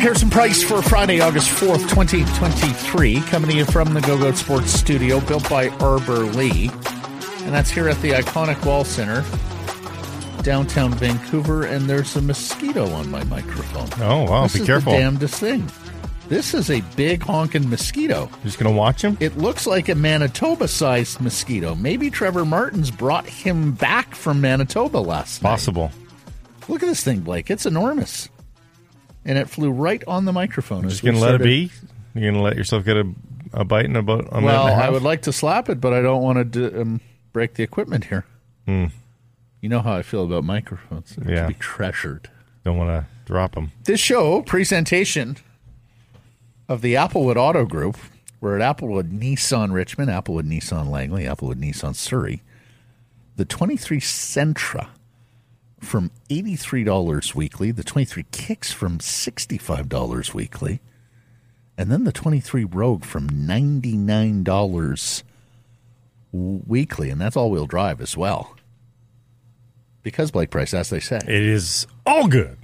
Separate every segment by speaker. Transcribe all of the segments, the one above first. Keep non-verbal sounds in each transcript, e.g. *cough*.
Speaker 1: Harrison Price for Friday, August 4th, 2023, coming to you from the Go Goat Sports Studio, built by Arbor Lee. And that's here at the iconic Wall Center, downtown Vancouver. And there's a mosquito on my microphone.
Speaker 2: Oh, wow.
Speaker 1: This
Speaker 2: Be careful.
Speaker 1: the damnedest thing. This is a big honking mosquito.
Speaker 2: Just going to watch him?
Speaker 1: It looks like a Manitoba sized mosquito. Maybe Trevor Martins brought him back from Manitoba last night.
Speaker 2: Possible.
Speaker 1: Look at this thing, Blake. It's enormous. And it flew right on the microphone.
Speaker 2: Just going to let it be? You're going to let yourself get a, a bite in about a minute
Speaker 1: Well,
Speaker 2: and a?
Speaker 1: I would like to slap it, but I don't want to d- um, break the equipment here.
Speaker 2: Hmm.
Speaker 1: You know how I feel about microphones. They're
Speaker 2: Yeah.
Speaker 1: to be treasured.
Speaker 2: Don't want to drop them.
Speaker 1: This show, presentation of the Applewood Auto Group. We're at Applewood Nissan Richmond, Applewood Nissan Langley, Applewood Nissan Surrey. The 23 Sentra from $83 weekly, the 23 Kicks from $65 weekly, and then the 23 Rogue from $99 weekly, and that's all wheel drive as well. Because Blake Price, as they say.
Speaker 2: It is all good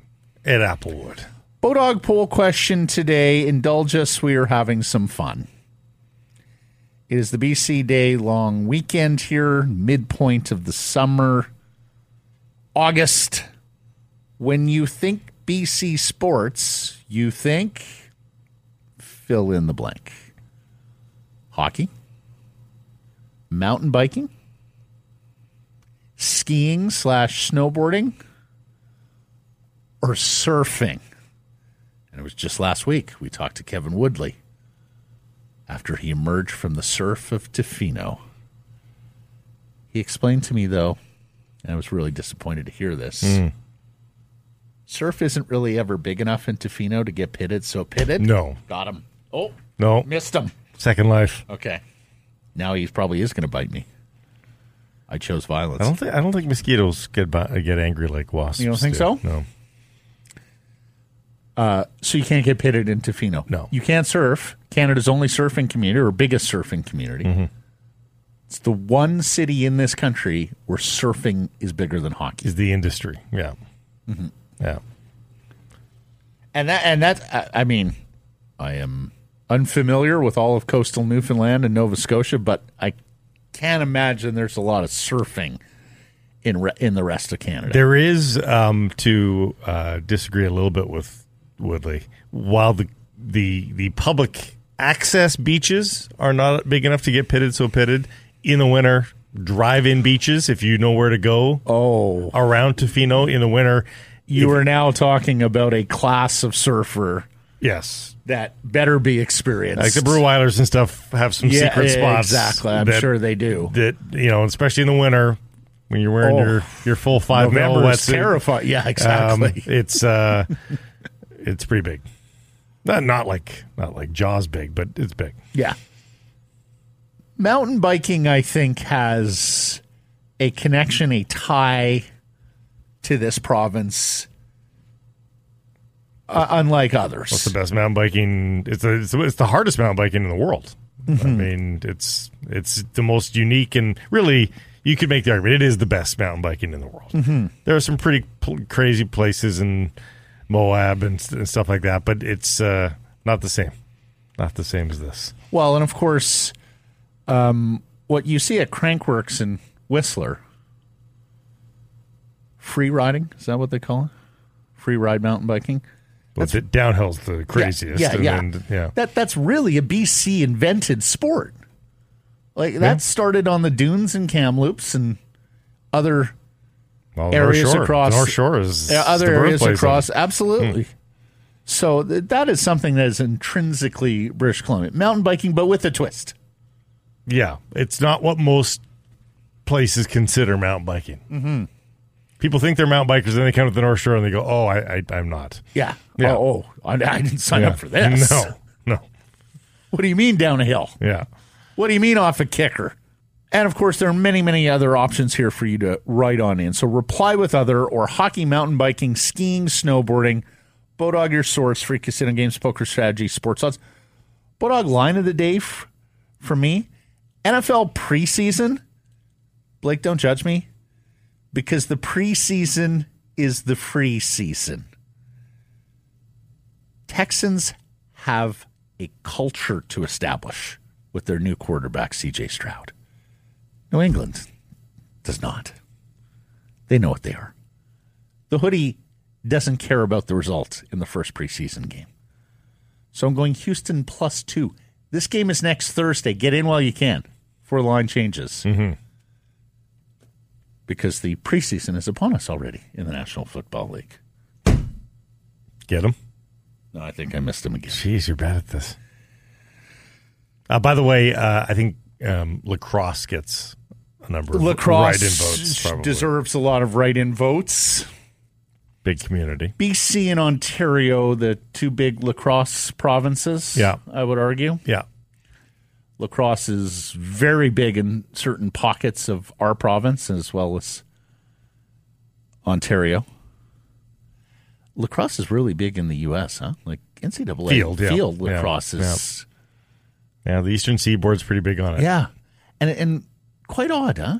Speaker 2: at Applewood.
Speaker 1: Bodog poll question today. Indulge us. We are having some fun. It is the BC Day long weekend here, midpoint of the summer, August. When you think BC sports, you think fill in the blank. Hockey, mountain biking, skiing slash snowboarding, or surfing. And it was just last week we talked to Kevin Woodley after he emerged from the surf of Tofino. He explained to me, though, and I was really disappointed to hear this.
Speaker 2: Hmm.
Speaker 1: Surf isn't really ever big enough in Tofino to get pitted, so pitted.
Speaker 2: No.
Speaker 1: Got him. Oh,
Speaker 2: No.
Speaker 1: missed him.
Speaker 2: Second life.
Speaker 1: Okay. Now he probably is going to bite me. I chose violence.
Speaker 2: I don't think I don't think mosquitoes get get angry like wasps.
Speaker 1: You don't think
Speaker 2: do.
Speaker 1: so?
Speaker 2: No.
Speaker 1: So you can't get pitted in Tofino.
Speaker 2: No.
Speaker 1: You can't surf. Canada's only surfing community or biggest surfing community.
Speaker 2: Mm-hmm.
Speaker 1: It's the one city in this country where surfing is bigger than hockey.
Speaker 2: Is the industry. Yeah.
Speaker 1: Mm-hmm.
Speaker 2: Yeah.
Speaker 1: And that and that I- I mean, I am unfamiliar with all of coastal Newfoundland and Nova Scotia, but I can't imagine there's a lot of surfing in re- in the rest of Canada.
Speaker 2: There is um, to uh, disagree a little bit with Woodley. While the the the public access beaches are not big enough to get pitted, so pitted in the winter. Drive-in beaches, if you know where to go.
Speaker 1: Oh.
Speaker 2: around Tofino in the winter.
Speaker 1: you
Speaker 2: If-
Speaker 1: are now talking about a class of surfer
Speaker 2: yes,
Speaker 1: that better be experienced.
Speaker 2: like the Bruhwilers and stuff have some
Speaker 1: Yeah,
Speaker 2: secret spots.
Speaker 1: exactly. I'm
Speaker 2: that-
Speaker 1: sure they do.
Speaker 2: That you know, especially in the winter when you're wearing
Speaker 1: Oh.
Speaker 2: your your full five mil
Speaker 1: November is
Speaker 2: wetsuit.
Speaker 1: terrifying. Yeah,
Speaker 2: Um,
Speaker 1: exactly.
Speaker 2: it's uh, *laughs* it's pretty big. Not not like not like Jaws big, but it's big.
Speaker 1: yeah. Mountain biking, I think, has a connection, a tie to this province, uh, unlike others.
Speaker 2: It's the best mountain biking. It's the it's, the- it's the hardest mountain biking in the world. I
Speaker 1: Mm-hmm.
Speaker 2: mean, it's it's the most unique and really you could make the argument it is the best mountain biking in the world.
Speaker 1: Mm-hmm.
Speaker 2: There are some pretty pl- crazy places in Moab and, and stuff like that, but it's uh, not the same. Not the same as this.
Speaker 1: Well, and of course, um, what you see at Crankworx in Whistler, free riding, is that what they call it? Free ride mountain biking?
Speaker 2: But the downhill's the craziest.
Speaker 1: Yeah,
Speaker 2: and
Speaker 1: yeah.
Speaker 2: yeah.
Speaker 1: That that's really a BC invented sport. Like that started on the dunes and Kamloops and other
Speaker 2: Well,
Speaker 1: areas
Speaker 2: North
Speaker 1: across-
Speaker 2: North Shore is
Speaker 1: other
Speaker 2: the
Speaker 1: areas
Speaker 2: birthplace of- Hmm.
Speaker 1: across. Absolutely. So th- that is something that is intrinsically British Columbia mountain biking, but with a twist.
Speaker 2: Yeah, it's not what most places consider mountain biking. Mm-hmm. People think they're mountain bikers, then they come to the North Shore and they go, "Oh, I, I I'm not."
Speaker 1: Yeah.
Speaker 2: Yeah.
Speaker 1: Oh, oh I, I didn't sign
Speaker 2: Yeah.
Speaker 1: up for this. *laughs*
Speaker 2: No, no.
Speaker 1: What do you mean down a hill?
Speaker 2: Yeah,
Speaker 1: What do you mean off a kicker? And of course, there are many, many other options here for you to write on in. So reply with other or hockey, mountain biking, skiing, snowboarding. Bodog, your source for casino games, poker strategy, sports odds. Bodog line of the day f- for me, NFL preseason, Blake, don't judge me, because the preseason is the free season. Texans have a culture to establish with their new quarterback, CJ Stroud. New England does not. They know what they are. The hoodie doesn't care about the result in the first preseason game. So I'm going Houston plus two. This game is next Thursday. Get in while you can the line changes. Mm-hmm. Because the preseason is upon us already in the National Football League.
Speaker 2: Get him.
Speaker 1: No, I think I missed him again.
Speaker 2: Jeez, you're bad at this. Uh, by the way, uh, I think um, lacrosse gets a number of
Speaker 1: Lacrosse
Speaker 2: write-in votes. Probably.
Speaker 1: deserves a lot of write-in votes.
Speaker 2: Big community.
Speaker 1: BC and Ontario, the two big lacrosse provinces.
Speaker 2: Yeah.
Speaker 1: I would argue.
Speaker 2: Yeah.
Speaker 1: Lacrosse is very big in certain pockets of our province as well as Ontario. Lacrosse is really big in the U.S., huh? Like NCAA
Speaker 2: Field, yeah.
Speaker 1: field
Speaker 2: Yeah,
Speaker 1: lacrosse is.
Speaker 2: Yeah, the Eastern Seaboard's pretty big on it.
Speaker 1: Yeah. And and quite odd, huh?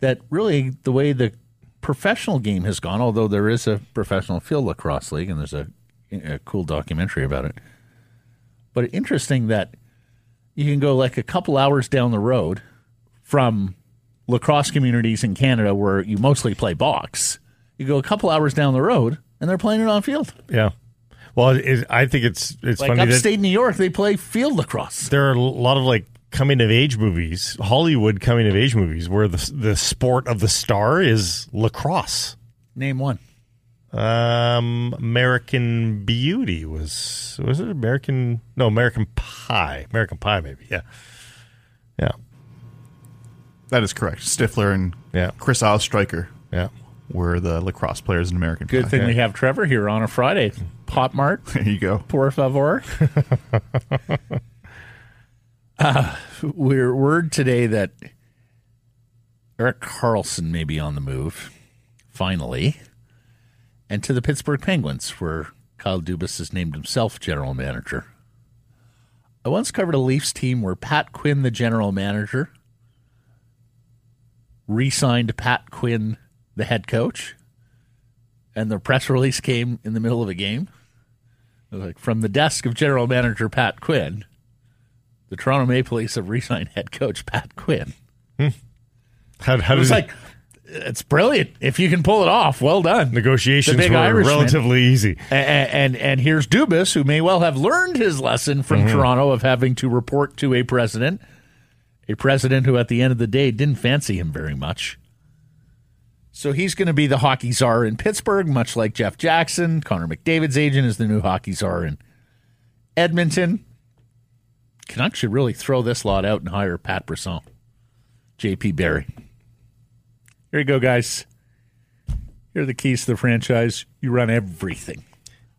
Speaker 1: That really the way the professional game has gone, although there is a professional field lacrosse league and there's a, a cool documentary about it. But interesting that you can go like a couple hours down the road from lacrosse communities in Canada where you mostly play box. You go a couple hours down the road and they're playing it on field.
Speaker 2: Yeah. Well, it, I think it's it's
Speaker 1: Like
Speaker 2: funny that
Speaker 1: upstate New York, they play field lacrosse.
Speaker 2: there are a lot of like coming of age movies, Hollywood coming of age movies, where the the sport of the star is lacrosse.
Speaker 1: Name one.
Speaker 2: Um, American Beauty was was it American? No, American Pie. American Pie, maybe. Yeah, yeah,
Speaker 3: That is correct. Stifler and
Speaker 2: Yeah.
Speaker 3: Chris Ostreicher
Speaker 2: yeah.
Speaker 3: were the lacrosse players in American
Speaker 1: Good
Speaker 3: Pie.
Speaker 1: thing we have Trevor here on a Friday. Pop Mart. *laughs*
Speaker 3: There you go.
Speaker 1: por favor. *laughs* uh, we're word today that Erik Karlsson may be on the move, finally, and to the Pittsburgh Penguins, where Kyle Dubas has named himself general manager. I once covered a Leafs team where Pat Quinn, the general manager, re signed Pat Quinn, the head coach, and the press release came in the middle of a game. Like from the desk of general manager Pat Quinn, the Toronto Maple Leafs have re-signed head coach Pat Quinn. Hmm.
Speaker 2: How, how
Speaker 1: It
Speaker 2: did
Speaker 1: like, it's brilliant if you can pull it off. Well done.
Speaker 2: negotiations were
Speaker 1: Irishman.
Speaker 2: relatively easy?
Speaker 1: And, and and here's Dubas, who may well have learned his lesson from mm-hmm. Toronto of having to report to a president, a president who, at the end of the day, didn't fancy him very much. So he's going to be the hockey czar in Pittsburgh, much like Jeff Jackson. Connor McDavid's agent is the new hockey czar in Edmonton. Canucks should really throw this lot out and hire Pat Brisson, J.P. Barry. Here you go, guys. Here are the keys to the franchise. You run everything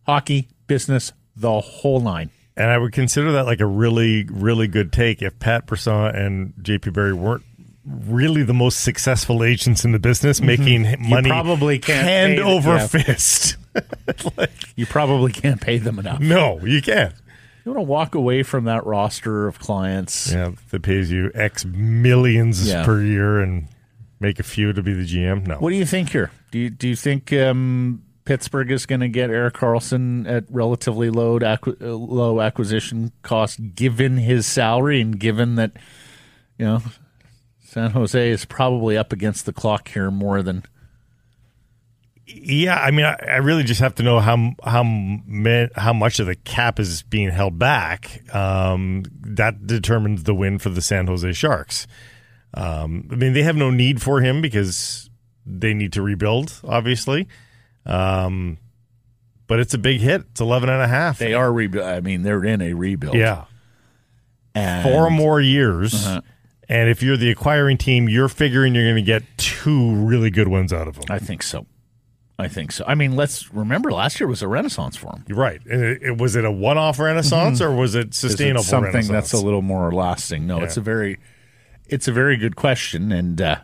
Speaker 1: hockey, business, the whole nine.
Speaker 2: And I would consider that like a really, really good take if Pat Brisson and JP Barry weren't really the most successful agents in the business, making money
Speaker 1: Mm-hmm. probably can't
Speaker 2: hand over
Speaker 1: yeah.
Speaker 2: fist. *laughs* Like,
Speaker 1: You probably can't pay them enough.
Speaker 2: no, you can't.
Speaker 1: You want to walk away from that roster of clients.
Speaker 2: Yeah, that pays you X millions
Speaker 1: Yeah.
Speaker 2: per year and make a few to be the GM. No.
Speaker 1: What do you think here? Do you, do you think um, Pittsburgh is going to get Erik Karlsson at relatively low, acqu- uh, low acquisition cost given his salary and given that, you know, San Jose is probably up against the clock here more than
Speaker 2: Yeah, I mean, I, I really just have to know how how how much of the cap is being held back. Um, that determines the win for the San Jose Sharks. Um, I mean, they have no need for him because they need to rebuild, obviously. Um, but it's a big hit. It's 11 and a half.
Speaker 1: they are rebuild. I mean, they're in a rebuild.
Speaker 2: yeah.
Speaker 1: and
Speaker 2: Four more years.
Speaker 1: Uh-huh.
Speaker 2: And if you're the acquiring team, you're figuring you're going to get two really good ones out of them.
Speaker 1: I think so. I think so. I mean, let's remember last year was a renaissance for him.
Speaker 2: You're right. And it, it- was it a one-off renaissance or was it sustainable?
Speaker 1: it something that's a little more lasting? No, it's a very, it's a very good question, and uh,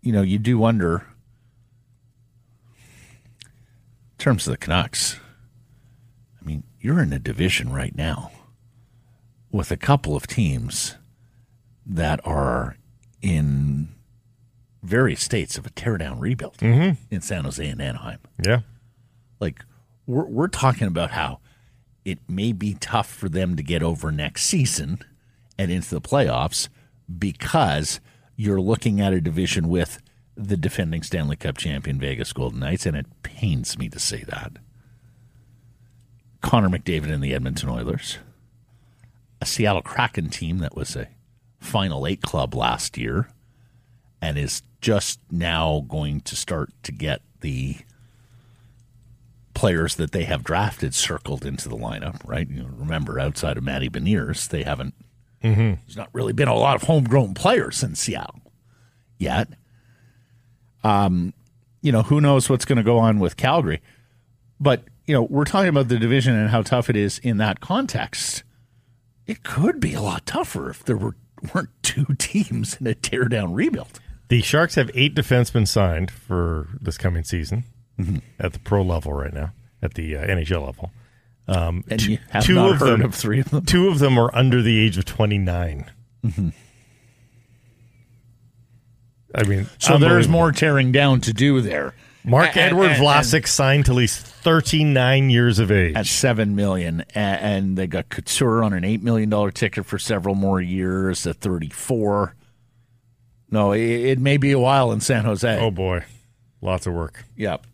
Speaker 1: you know, you do wonder in terms of the Canucks. I mean, you're in a division right now with a couple of teams that are in various states of a teardown rebuild mm-hmm. in San Jose and Anaheim.
Speaker 2: Yeah.
Speaker 1: Like we're we're talking about how it may be tough for them to get over next season and into the playoffs because you're looking at a division with the defending Stanley Cup champion Vegas Golden Knights, and it pains me to say that. Connor McDavid and the Edmonton Oilers, a Seattle Kraken team that was a Final Eight club last year and is just now going to start to get the players that they have drafted circled into the lineup, right? You know, remember, outside of Matty Beniers, they haven't. There's not really been a lot of homegrown players in Seattle yet. Um, you know, who knows what's going to go on with Calgary, but you know, we're talking about the division and how tough it is in that context. It could be a lot tougher if there were weren't two *laughs* teams in a teardown rebuild.
Speaker 2: The Sharks have eight defensemen signed for this coming season at the pro level right now, at the uh, NHL level. Um,
Speaker 1: And
Speaker 2: two-
Speaker 1: you have
Speaker 2: two
Speaker 1: not
Speaker 2: of
Speaker 1: heard
Speaker 2: them,
Speaker 1: of three of them.
Speaker 2: Two of them are under the age of 29. I mean,
Speaker 1: So there's more tearing down to do there.
Speaker 2: Marc
Speaker 1: And-
Speaker 2: Edward
Speaker 1: and-
Speaker 2: Vlasic signed till he's 39 years of age.
Speaker 1: at seven million, a- and they got Couture on an eight million dollar ticket for several more years at thirty four. No, it, it may be a while in San Jose.
Speaker 2: oh boy, lots of work.
Speaker 1: Yep.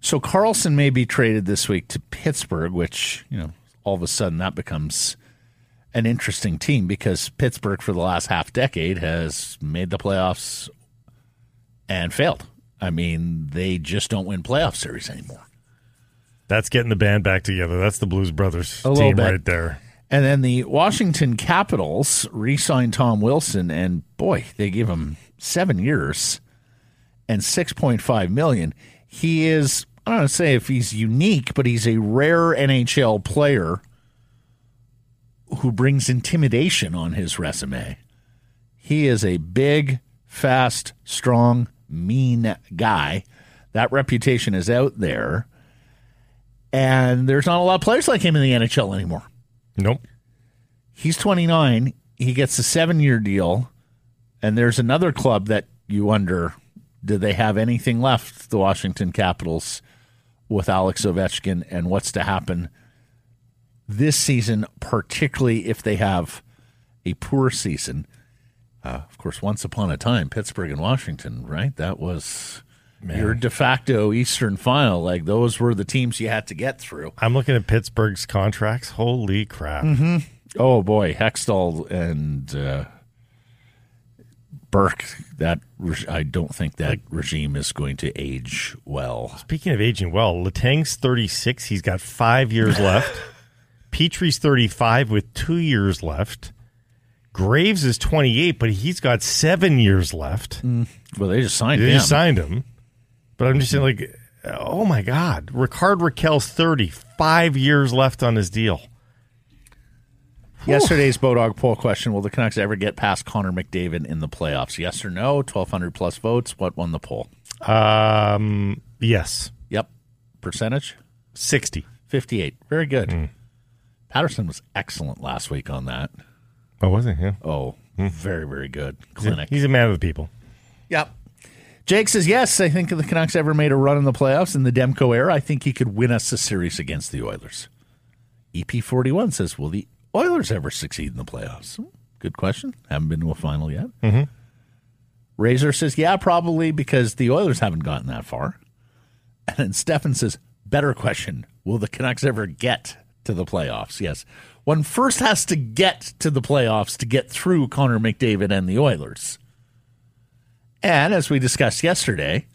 Speaker 1: So Karlsson may be traded this week to Pittsburgh, which you know all of a sudden that becomes an interesting team because Pittsburgh for the last half decade has made the playoffs and failed. I mean, they just don't win playoff series anymore.
Speaker 2: That's getting the band back together. That's the Blues Brothers team
Speaker 1: bit.
Speaker 2: right there.
Speaker 1: And then the Washington Capitals re signed Tom Wilson, and boy, they give him seven years and six point five million. He is I don't want to say if he's unique, but he's a rare NHL player who brings intimidation on his resume. He is a big, fast, strong, mean guy. That reputation is out there. And there's not a lot of players like him in the NHL anymore.
Speaker 2: Nope.
Speaker 1: He's 29. He gets a seven year deal. And there's another club that you wonder do they have anything left, the Washington Capitals, with Alex Ovechkin, and what's to happen this season, particularly if they have a poor season? Uh, of course, once upon a time, Pittsburgh and Washington, right? That was your de facto Eastern final. Like those were the teams you had to get through.
Speaker 2: I'm looking at Pittsburgh's contracts. Holy crap.
Speaker 1: Mm-hmm. Oh boy, Hextall and uh, Burke. That re- I don't think that regime is going to age well.
Speaker 2: Speaking of aging well, Letang's 36. He's got five years *laughs* left. Petry's 35 with two years left. Graves is 28, but he's got seven years left.
Speaker 1: Well, they just signed him.
Speaker 2: They
Speaker 1: him.
Speaker 2: just signed him. But I'm just saying, like, oh my God. Rickard Rakell's 35 years left on his deal.
Speaker 1: Yesterday's Bodog poll question: Will the Canucks ever get past Connor McDavid in the playoffs? Yes or no? Twelve hundred plus votes. What won the poll?
Speaker 2: Um, yes,
Speaker 1: Yep, percentage
Speaker 2: 60.
Speaker 1: fifty-eight. Very good. Patterson was excellent last week on that.
Speaker 2: Oh, was it? Yeah.
Speaker 1: Oh, very very good clinic.
Speaker 2: He's a man of the people.
Speaker 1: Yep. Jake says, yes, I think if the Canucks ever made a run in the playoffs in the Demko era, I think he could win us a series against the Oilers. EP41 says, will the Oilers ever succeed in the playoffs? Good question. Haven't been to a final yet. Mm-hmm. Razor says, yeah, probably because the Oilers haven't gotten that far. And then Stefan says, better question. Will the Canucks ever get to the playoffs? Yes. One first has to get to the playoffs to get through Connor McDavid and the Oilers. And as we discussed yesterday,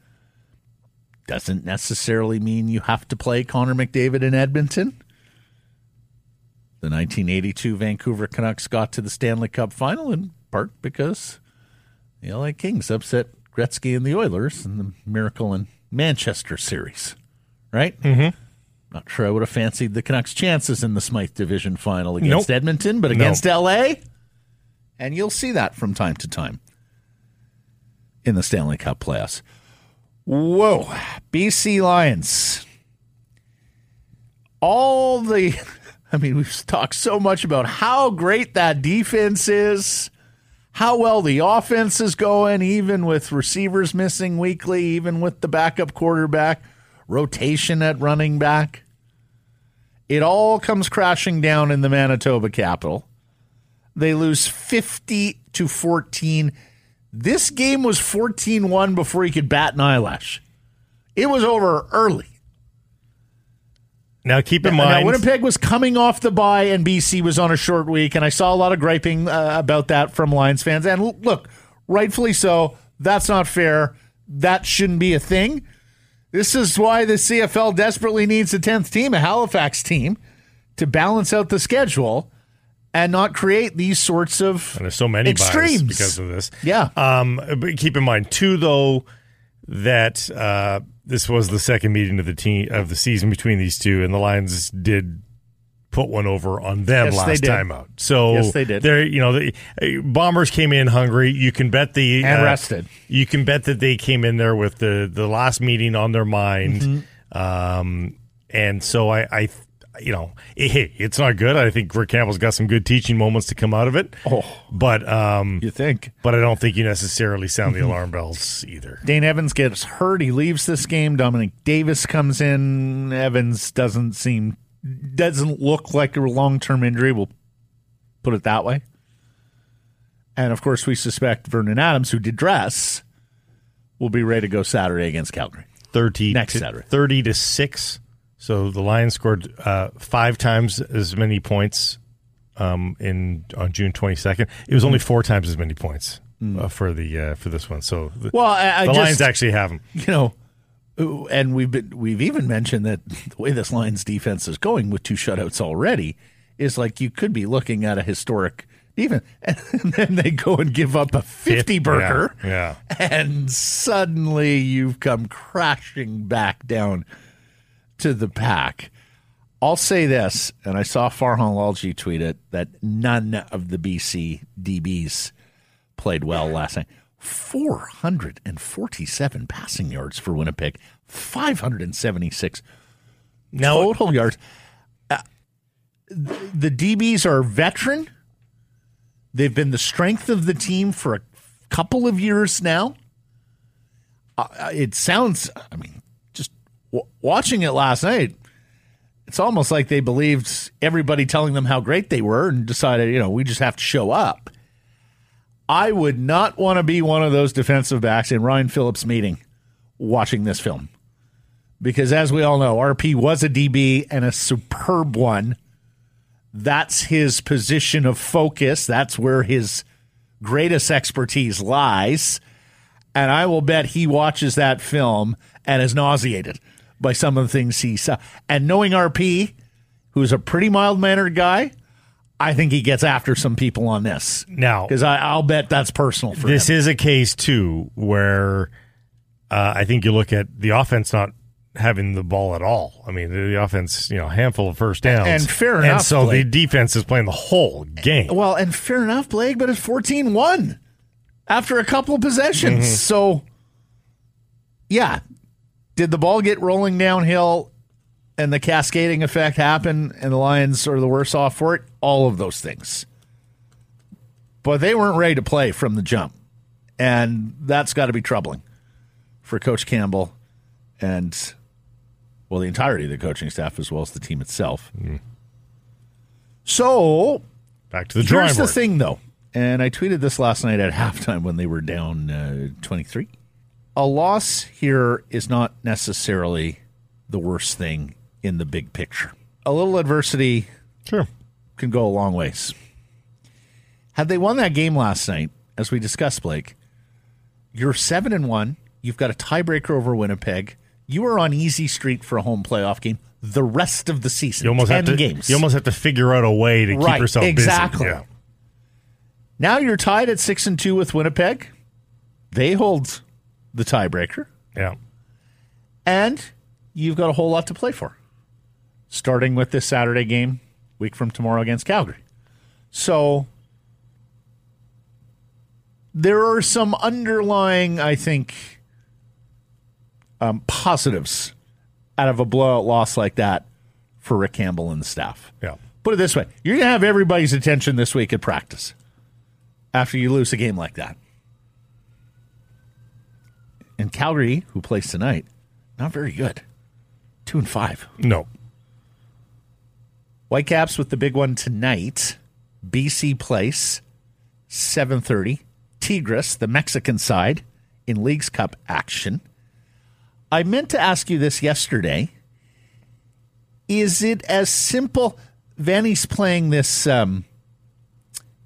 Speaker 1: doesn't necessarily mean you have to play Connor McDavid in Edmonton. The 1982 Vancouver Canucks got to the Stanley Cup final in part because the LA Kings upset Gretzky and the Oilers in the Miracle in Manchester series, right? Mm-hmm. Not sure I would have fancied the Canucks' chances in the Smythe Division final against
Speaker 2: Nope.
Speaker 1: Edmonton, but against LA, and you'll see that from time to time in the Stanley Cup playoffs. Whoa, BC Lions. All the *laughs* I mean, we've talked so much about how great that defense is, how well the offense is going, even with receivers missing weekly, even with the backup quarterback, rotation at running back. It all comes crashing down in the Manitoba capital. They lose 50 to 14. This game was 14 1 before he could bat an eyelash. It was over early.
Speaker 2: Now keep in
Speaker 1: Now,
Speaker 2: mind,
Speaker 1: Winnipeg was coming off the bye, and BC was on a short week, and I saw a lot of griping uh, about that from Lions fans. And look, rightfully so. That's not fair. That shouldn't be a thing. This is why the CFL desperately needs a tenth team, a Halifax team, to balance out the schedule and not create these sorts of
Speaker 2: and there's so many
Speaker 1: extremes
Speaker 2: because of this.
Speaker 1: Yeah.
Speaker 2: Um, but keep in mind too, though, that uh, this was the second meeting of the team of the season between these two, and the Lions did put one over on them
Speaker 1: Yes,
Speaker 2: last time out. So
Speaker 1: Yes, they did.
Speaker 2: They're you know the uh, Bombers came in hungry. You can bet the
Speaker 1: And
Speaker 2: uh,
Speaker 1: rested.
Speaker 2: You can bet that they came in there with the the last meeting on their mind.
Speaker 1: Mm-hmm.
Speaker 2: Um, and so I, I you know, hey, it's not good. I think Rick Campbell's got some good teaching moments to come out of it.
Speaker 1: Oh.
Speaker 2: but um,
Speaker 1: you think.
Speaker 2: but I don't think you necessarily sound the alarm bells either.
Speaker 1: Dane Evans gets hurt. He leaves this game. Dominique Davis comes in. Evans doesn't seem doesn't look like a long term injury. We'll put it that way. And of course, we suspect Vernon Adams, who did dress, will be ready to go Saturday against Calgary.
Speaker 2: 30
Speaker 1: Next
Speaker 2: to,
Speaker 1: Saturday.
Speaker 2: 30 to 6. So the Lions scored uh, five times as many points um, in on June 22nd. It was only four times as many points uh, for the uh, for this one. So the,
Speaker 1: Well, I, I
Speaker 2: the
Speaker 1: just,
Speaker 2: Lions actually have them.
Speaker 1: you know, and we've been we've even mentioned that *laughs* the way this Lions defense is going with two shutouts already is like you could be looking at a historic defense, *laughs* and then they go and give up a fifty burger,
Speaker 2: Yeah,
Speaker 1: and suddenly you've come crashing back down to the pack. I'll say this, and I saw Farhan Lalji tweet it that none of the BC DBs played well last night. 447 passing yards for Winnipeg, 576
Speaker 2: Now,
Speaker 1: total yards. Uh, the DBs are veteran. They've been the strength of the team for a couple of years now. Uh, it sounds, I mean, watching it last night, it's almost like they believed everybody telling them how great they were and decided, you know, we just have to show up. I would not want to be one of those defensive backs in Ryan Phillips' meeting watching this film. Because as we all know, RP was a DB and a superb one. That's his position of focus. That's where his greatest expertise lies. And I will bet he watches that film and is nauseated by some of the things he saw. And knowing RP, who's a pretty mild mannered guy, I think he gets after some people on this.
Speaker 2: now
Speaker 1: Because I'll bet that's personal for him.
Speaker 2: this
Speaker 1: him.
Speaker 2: is a case too where uh, I think you look at the offense not having the ball at all. I mean, the, offense, you know, a handful of first downs,
Speaker 1: And fair enough.
Speaker 2: and so
Speaker 1: Blake.
Speaker 2: the defense is playing the whole game.
Speaker 1: Well, and fair enough, Blake, but it's 14 1 after a couple of possessions. So, yeah. Did the ball get rolling downhill and the cascading effect happen and the Lions are the worse off for it? All of those things. But they weren't ready to play from the jump. And that's got to be troubling for Coach Campbell and, well, the entirety of the coaching staff as well as the team itself. So,
Speaker 2: Back to the drawing
Speaker 1: Here's
Speaker 2: board.
Speaker 1: the thing, though, and I tweeted this last night at halftime when they were down uh, 23. A loss here is not necessarily the worst thing in the big picture. A little adversity
Speaker 2: Sure.
Speaker 1: can go a long ways. Had they won that game last night, as we discussed, Blake, you're seven and one. You've got a tiebreaker over Winnipeg. You are on easy street for a home playoff game the rest of the season.
Speaker 2: You almost have to.
Speaker 1: games.
Speaker 2: You almost have to figure out a way to
Speaker 1: Right,
Speaker 2: keep yourself
Speaker 1: exactly.
Speaker 2: busy. Yeah.
Speaker 1: Now you're tied at six and two with Winnipeg. They hold the tiebreaker,
Speaker 2: Yeah.
Speaker 1: and you've got a whole lot to play for. Starting with this Saturday game, week from tomorrow against Calgary. So there are some underlying, I think, um, positives out of a blowout loss like that for Rick Campbell and the staff.
Speaker 2: Yeah.
Speaker 1: put it this way: you're going to have everybody's attention this week at practice after you lose a game like that. And Calgary, who plays tonight, not very good. Two and five.
Speaker 2: No.
Speaker 1: Whitecaps with the big one tonight. BC Place, 7.30. Tigres, the Mexican side, in Leagues Cup action. I meant to ask you this yesterday. Is it as simple? Vanni's playing this um,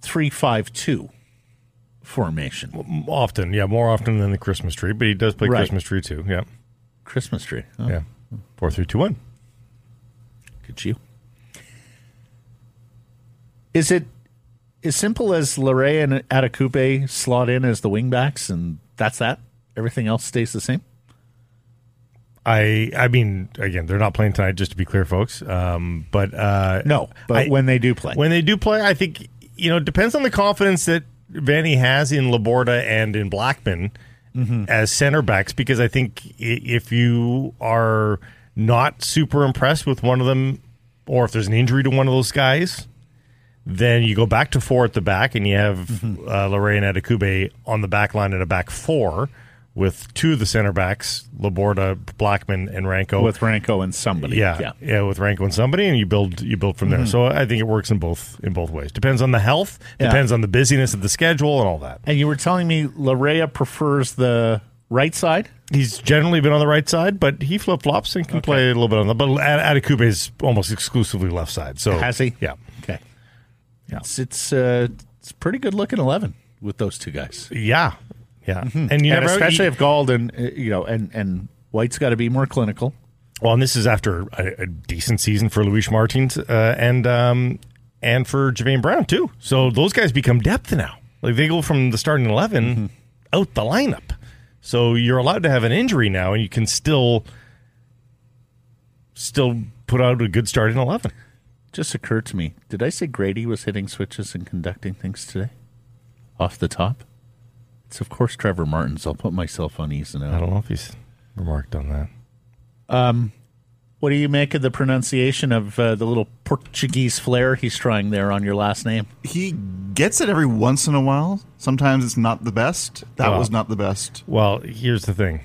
Speaker 1: 3-5-2 formation.
Speaker 2: Often, yeah, more often than the Christmas tree, but he does play
Speaker 1: Right.
Speaker 2: Christmas tree too. Yeah.
Speaker 1: Christmas tree. Oh,
Speaker 2: Yeah. Four, three, two, one.
Speaker 1: Could you? Is it as simple as Laryea and Adekugbe slot in as the wingbacks, and that's that? Everything else stays the same.
Speaker 2: I I mean, again, they're not playing tonight, just to be clear, folks. Um, but uh,
Speaker 1: No, but
Speaker 2: I-
Speaker 1: when they do play,
Speaker 2: when they do play, I think you know it depends on the confidence that Vanni has in Laborde and in Blackman as center backs. Because I think if you are not super impressed with one of them, or if there's an injury to one of those guys, then you go back to four at the back, and you have uh, Lorraine on the back line at a back four with two of the center backs, Laborde, Blackman, and Ranko.
Speaker 1: with Ranko and somebody.
Speaker 2: Yeah, yeah, with Ranko and somebody, and you build you build from there. So I think it works in both in both ways. Depends on the health,
Speaker 1: Yeah.
Speaker 2: depends on the busyness of the schedule, and all that.
Speaker 1: And you were telling me Laryea prefers the right side.
Speaker 2: He's generally been on the right side, but he flip flops and can play a little bit on the. But Ad- Adekugbe is almost exclusively left side. So
Speaker 1: Has he?
Speaker 2: Yeah,
Speaker 1: Okay. It's it's uh, it's pretty good looking eleven with those two guys,
Speaker 2: yeah, yeah. And you
Speaker 1: and
Speaker 2: never
Speaker 1: especially
Speaker 2: you-
Speaker 1: if Gauld and uh, you know and and White's got to be more clinical.
Speaker 2: Well, and this is after a, a decent season for Luis Martins uh, and um, and for Javain Brown too. So those guys become depth now. Like they go from the starting 11 out the lineup. So you're allowed to have an injury now, and you can still still put out a good starting eleven.
Speaker 1: Just occurred to me. Did I say Grady was hitting switches and conducting things today? Off the top? It's of course Trevor Martins. I'll put myself on ease now.
Speaker 2: I don't know if he's remarked on that.
Speaker 1: What do you make of the pronunciation of uh, the little Portuguese flair he's trying there on your last name?
Speaker 3: He gets it every once in a while. Sometimes it's not the best. That
Speaker 2: Well-
Speaker 3: was not the best.
Speaker 2: Well, here's the thing.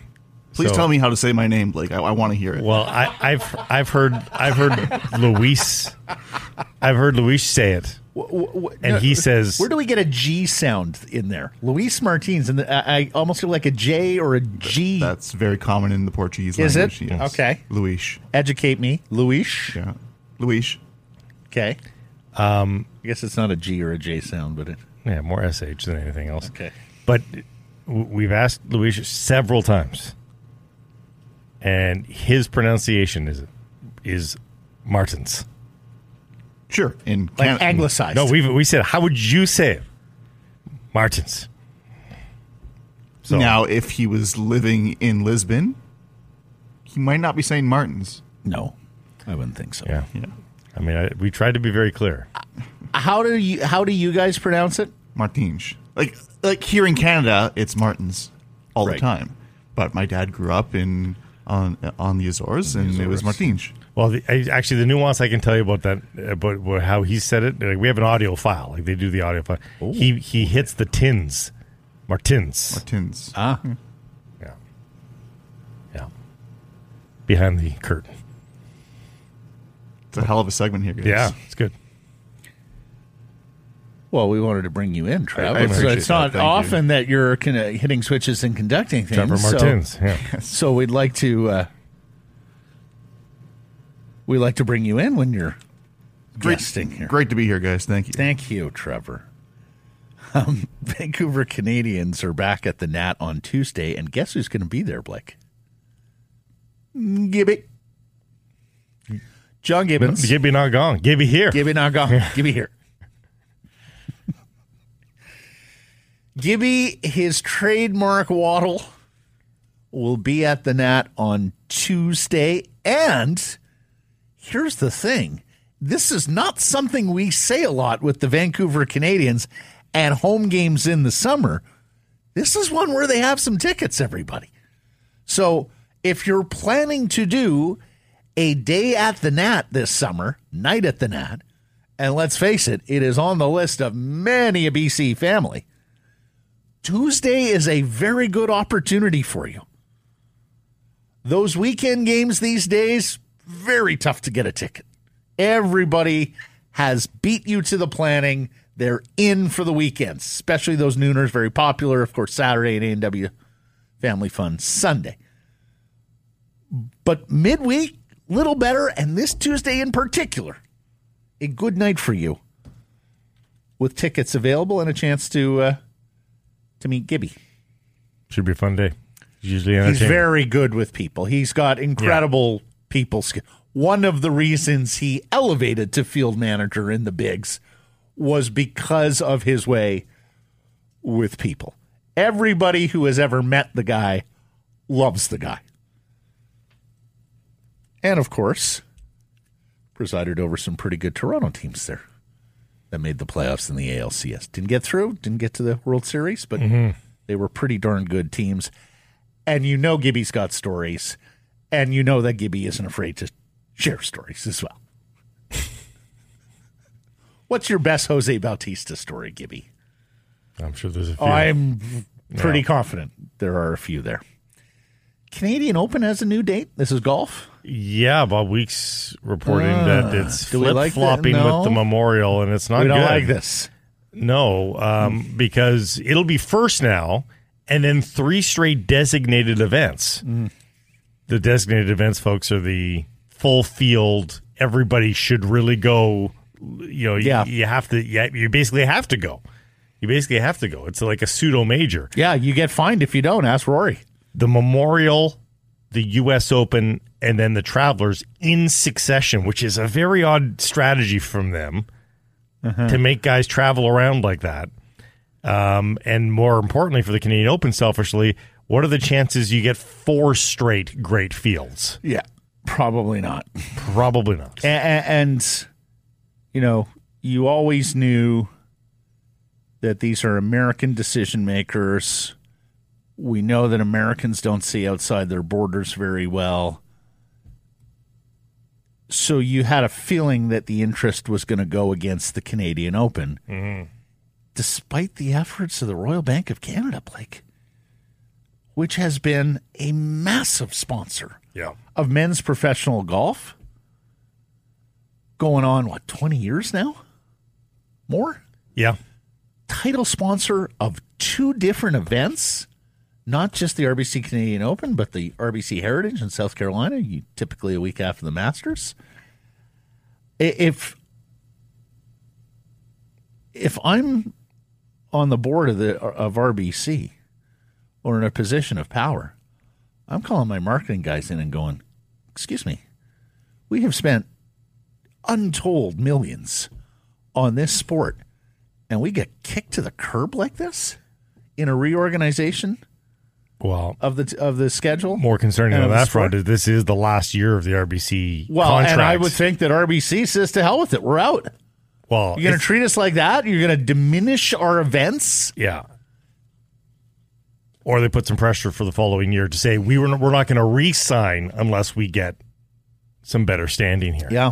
Speaker 3: Please
Speaker 2: So-
Speaker 3: tell me how to say my name, Blake. I, I want to hear it.
Speaker 2: Well, I, I've I've heard I've heard Luis I've heard Luis say it. And he says-
Speaker 1: "Where do we get a G sound in there?" Luis Martins, and I, I almost feel like a J or a G.
Speaker 3: That's very common in the Portuguese
Speaker 1: Is
Speaker 3: language.
Speaker 1: it?
Speaker 3: yes.
Speaker 1: Okay.
Speaker 3: Luis.
Speaker 1: Educate me, Luis.
Speaker 3: Yeah. Luis.
Speaker 1: Okay. Um, I guess it's not a G or a J sound, but it.
Speaker 2: Yeah, more sh than anything else.
Speaker 1: Okay.
Speaker 2: But we've asked Luis several times, and his pronunciation is is Martins.
Speaker 3: Sure. In
Speaker 1: Like
Speaker 3: Can-
Speaker 1: anglicized.
Speaker 2: No, we we said how would you say it? Martins. So
Speaker 3: Now, if he was living in Lisbon, he might not be saying Martins.
Speaker 1: no, I wouldn't think so.
Speaker 2: yeah,
Speaker 3: Yeah.
Speaker 2: I mean, I, we tried to be very clear.
Speaker 1: Uh, how do you How do you guys pronounce it?
Speaker 3: Martins. Like like here in Canada, it's Martins all
Speaker 1: Right.
Speaker 3: the time. But my dad grew up in on on the Azores, and it was Martins.
Speaker 2: Well, the, I, actually, the nuance I can tell you about that, about how he said it. Like, we have an audio file. Like they do the audio file. He he hits the tins, Martins.
Speaker 3: Martins.
Speaker 1: Ah,
Speaker 2: Yeah, yeah. Behind the curtain.
Speaker 3: It's a hell of a segment here, guys.
Speaker 2: Yeah, it's good.
Speaker 1: well, we wanted to bring you in, Trevor.
Speaker 3: I
Speaker 1: it's
Speaker 3: appreciate
Speaker 1: it's not
Speaker 3: that. Thank you.
Speaker 1: often that you're kind of hitting switches and conducting things.
Speaker 2: Trevor
Speaker 1: so-
Speaker 2: Martins. Yeah. *laughs*
Speaker 1: So, we'd like to uh, we like to bring you in when you're
Speaker 3: Great,
Speaker 1: guesting here.
Speaker 3: great to be here, guys. Thank you.
Speaker 1: Thank you, Trevor. Um, *laughs* Vancouver Canadians are back at the Nat on Tuesday, and guess who's going to be there, Blake? Gibby. John Gibbons.
Speaker 2: Gibby not gone. Gibby here.
Speaker 1: Gibby now go. Gibby here. *laughs* Gibby, his trademark waddle will be at the Nat on Tuesday. And here's the thing this is not something we say a lot with the Vancouver Canadians and home games in the summer. This is one where they have some tickets, everybody. So if you're planning to do a day at the Nat this summer, night at the Nat, and let's face it, it is on the list of many a BC family. Tuesday is a very good opportunity for you. Those weekend games these days, very tough to get a ticket. Everybody has beat you to the planning. They're in for the weekends, especially those nooners, very popular. Of course, Saturday and A&W Family Fun Sunday. But midweek, little better, and this Tuesday in particular, a good night for you with tickets available and a chance to uh, to meet Gibby.
Speaker 2: Should be a fun day. He's usually
Speaker 1: He's very good with people. He's got incredible people skills. One of the reasons he elevated to field manager in the bigs was because of his way with people. Everybody who has ever met the guy loves the guy. And of course, presided over some pretty good Toronto teams there that made the playoffs in the ALCS. Didn't get through, didn't get to the World Series, but mm-hmm. they were pretty darn good teams. And you know Gibby's got stories, and you know that Gibby isn't afraid to share stories as well. *laughs* What's your best Jose Bautista story, Gibby?
Speaker 2: I'm sure there's a few.
Speaker 1: I'm pretty confident there are a few there. Canadian Open has a new date. This is golf.
Speaker 2: yeah, Bob Weeks reporting that it's
Speaker 1: Ah, we
Speaker 2: flip
Speaker 1: like
Speaker 2: flopping
Speaker 1: No.
Speaker 2: with the memorial, and it's not
Speaker 1: we don't
Speaker 2: good.
Speaker 1: like this.
Speaker 2: No, um, because it'll be first now, and then three straight designated events.
Speaker 1: Mm.
Speaker 2: The designated events, folks, are the full field. Everybody should really go. You know,
Speaker 1: Yeah.
Speaker 2: you, you have to. Yeah, you basically have to go. You basically have to go. It's like a pseudo major.
Speaker 1: Yeah, you get fined if you don't. Ask Rory.
Speaker 2: The Memorial, the U.S. Open, and then the Travelers in succession, which is a very odd strategy from them to make guys travel around like that. Um, and more importantly, for the Canadian Open, selfishly, what are the chances you get four straight great fields?
Speaker 1: Yeah, probably not.
Speaker 2: Probably not.
Speaker 1: A- a- and you know you always knew that these are american decision makers we know that americans don't see outside their borders very well so you had a feeling that the interest was going to go against the canadian open mm-hmm. despite the efforts of the royal bank of canada blake which has been a massive sponsor
Speaker 2: Yeah.
Speaker 1: of men's professional golf going on what 20 years now more
Speaker 2: Yeah.
Speaker 1: title sponsor of two different events not just the RBC Canadian Open but the RBC Heritage in South Carolina you typically a week after the Masters if if I'm on the board of the of RBC or in a position of power I'm calling my marketing guys in and going excuse me we have spent untold millions on this sport and we get kicked to the curb like this in a reorganization
Speaker 2: Well,
Speaker 1: of the of the schedule.
Speaker 2: more concerning on that front is this is the last year of the RBC
Speaker 1: Well,
Speaker 2: contract.
Speaker 1: and I would think that RBC says to hell with it. We're out.
Speaker 2: well,
Speaker 1: You're going to treat us like that? You're going to diminish our events?
Speaker 2: Yeah. Or they put some pressure for the following year to say we were we're not going to re-sign unless we get some better standing here.
Speaker 1: Yeah.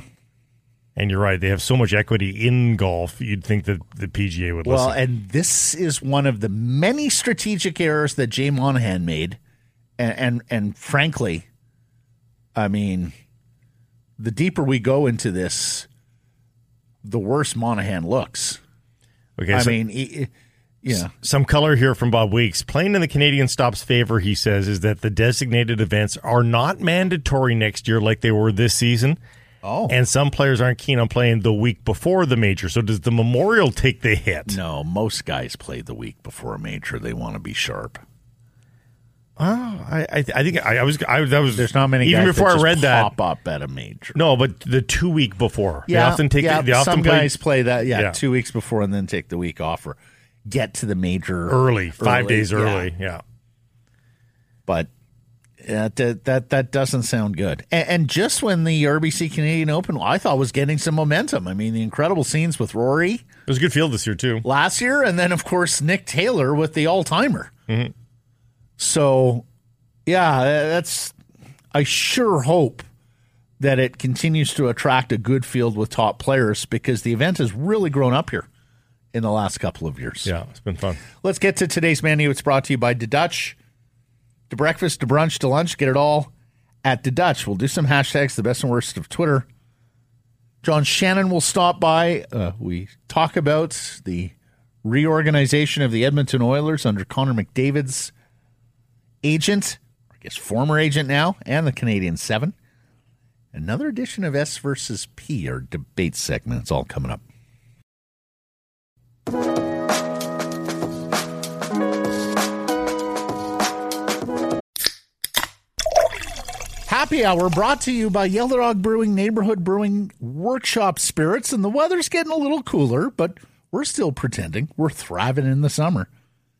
Speaker 2: And you're right; they have so much equity in golf. You'd think that the PGA would
Speaker 1: Well,
Speaker 2: listen.
Speaker 1: and this is one of the many strategic errors that Jay Monahan made, and and, and frankly, I mean, the deeper we go into this, the worse Monahan looks.
Speaker 2: okay,
Speaker 1: I
Speaker 2: so
Speaker 1: mean, he- he- yeah,
Speaker 2: some color here from Bob Weeks. Playing in the Canadian stops favor, he says, is that the designated events are not mandatory next year like they were this season.
Speaker 1: Oh.
Speaker 2: And some players aren't keen on playing the week before the major. So does the Memorial take the hit?
Speaker 1: no, most guys play the week before a major. They want to be sharp.
Speaker 2: Oh, I, I, I think I, I was I, that was
Speaker 1: There's not many
Speaker 2: even
Speaker 1: guys
Speaker 2: before
Speaker 1: that
Speaker 2: I read that.
Speaker 1: pop up at a major.
Speaker 2: No, but the two week before.
Speaker 1: Yeah,
Speaker 2: they often take.
Speaker 1: yeah,
Speaker 2: the, they often
Speaker 1: some
Speaker 2: play
Speaker 1: guys play that. Yeah,
Speaker 2: Yeah.
Speaker 1: two weeks before and then take the week off or get to the major
Speaker 2: early, five days
Speaker 1: yeah.
Speaker 2: early. Yeah.
Speaker 1: but yeah, that that that doesn't sound good. And, and just when the RBC Canadian Open, I thought was getting some momentum. I mean, the incredible scenes with Rory
Speaker 2: it was a good field this year too.
Speaker 1: last year, and then of course Nick Taylor with the all timer.
Speaker 2: Mm-hmm.
Speaker 1: So, yeah, that's. I sure hope that it continues to attract a good field with top players because the event has really grown up here in the last couple of years.
Speaker 2: Yeah, it's been fun.
Speaker 1: Let's get to today's menu. It's brought to you by The Dutch. To breakfast, to brunch, to lunch, get it all at The Dutch. We'll do some hashtags, the best and worst of Twitter. John Shannon will stop by. Uh, we talk about the reorganization of the Edmonton Oilers under Connor McDavid's agent, I guess former agent now, and the Canadian Seven. Another edition of S versus P, our debate segment. It's all coming up. Happy Hour brought to you by Yellow Dog Brewing Neighborhood Brewing Workshop Spirits. And the weather's getting a little cooler, but we're still pretending we're thriving in the summer.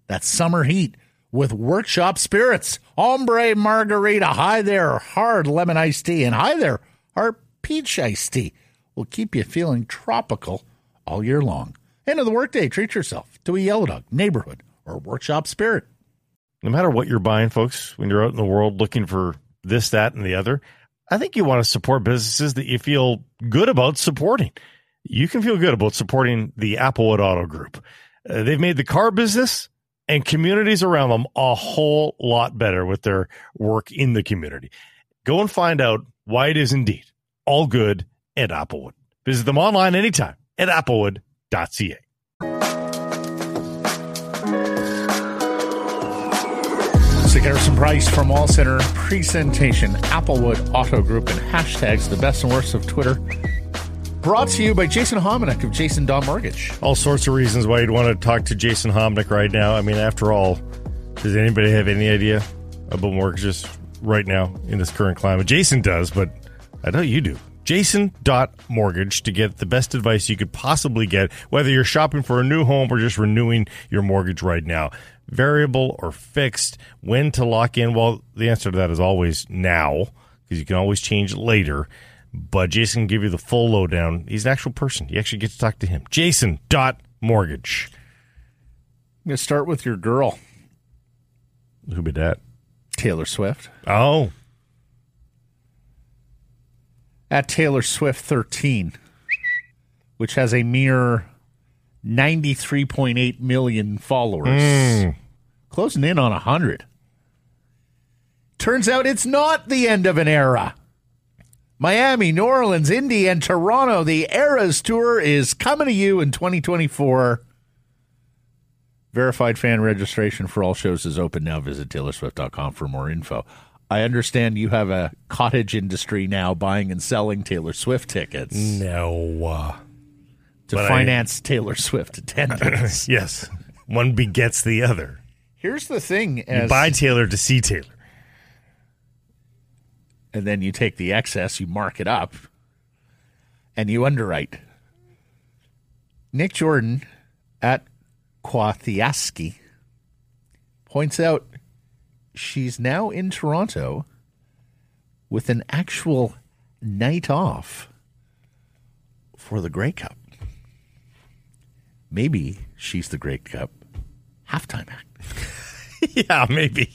Speaker 1: That summer heat with Workshop Spirits. Ombre Margarita. Hi there. Hard lemon iced tea. And hi there. Our peach iced tea will keep you feeling tropical all year long. End of the workday. Treat yourself to a Yellow Dog Neighborhood or Workshop Spirit.
Speaker 2: No matter what you're buying, folks, when you're out in the world looking for this, that, and the other, I think you want to support businesses that you feel good about supporting. You can feel good about supporting the Applewood Auto Group. Uh, they've made the car business and communities around them a whole lot better with their work in the community. Go and find out why it is indeed all good at Applewood. Visit them online anytime at applewood.ca.
Speaker 1: Music Harrison Price from Wall Center presentation, Applewood Auto Group, and hashtags the best and worst of Twitter. Brought to you by Jason Hominick of Jason Dom Mortgage.
Speaker 2: All sorts of reasons why you'd want to talk to Jason Homnick right now. I mean, after all, does anybody have any idea about mortgages right now in this current climate? Jason does, but I know you do. Jason.mortgage to get the best advice you could possibly get, whether you're shopping for a new home or just renewing your mortgage right now. Variable or fixed, when to lock in? Well, the answer to that is always now, because you can always change it later. But Jason can give you the full lowdown. He's an actual person. You actually get to talk to him. Jason.mortgage.
Speaker 1: I'm going to start with your girl,
Speaker 2: Who be that?
Speaker 1: Taylor Swift.
Speaker 2: Oh,
Speaker 1: At Taylor Swift 13, which has a mere 93.8 million followers, hmm. closing in on 100. Turns out it's not the end of an era. Miami, New Orleans, Indy, and Toronto, the Eras Tour is coming to you in 2024. Verified fan registration for all shows is open now. Visit TaylorSwift.com for more info. I understand you have a cottage industry now buying and selling Taylor Swift tickets
Speaker 2: no. Uh,
Speaker 1: to
Speaker 2: but I-
Speaker 1: finance Taylor Swift attendance. *laughs*
Speaker 2: yes. One begets the other.
Speaker 1: Here's the thing:
Speaker 2: You buy Taylor to see Taylor.
Speaker 1: and then you take the excess, you mark it up, and you underwrite. Nick Jordan at Kwathiaski points out she's now in Toronto with an actual night off for the Grey Cup. Maybe she's the Grey Cup halftime act. *laughs*
Speaker 2: yeah, maybe.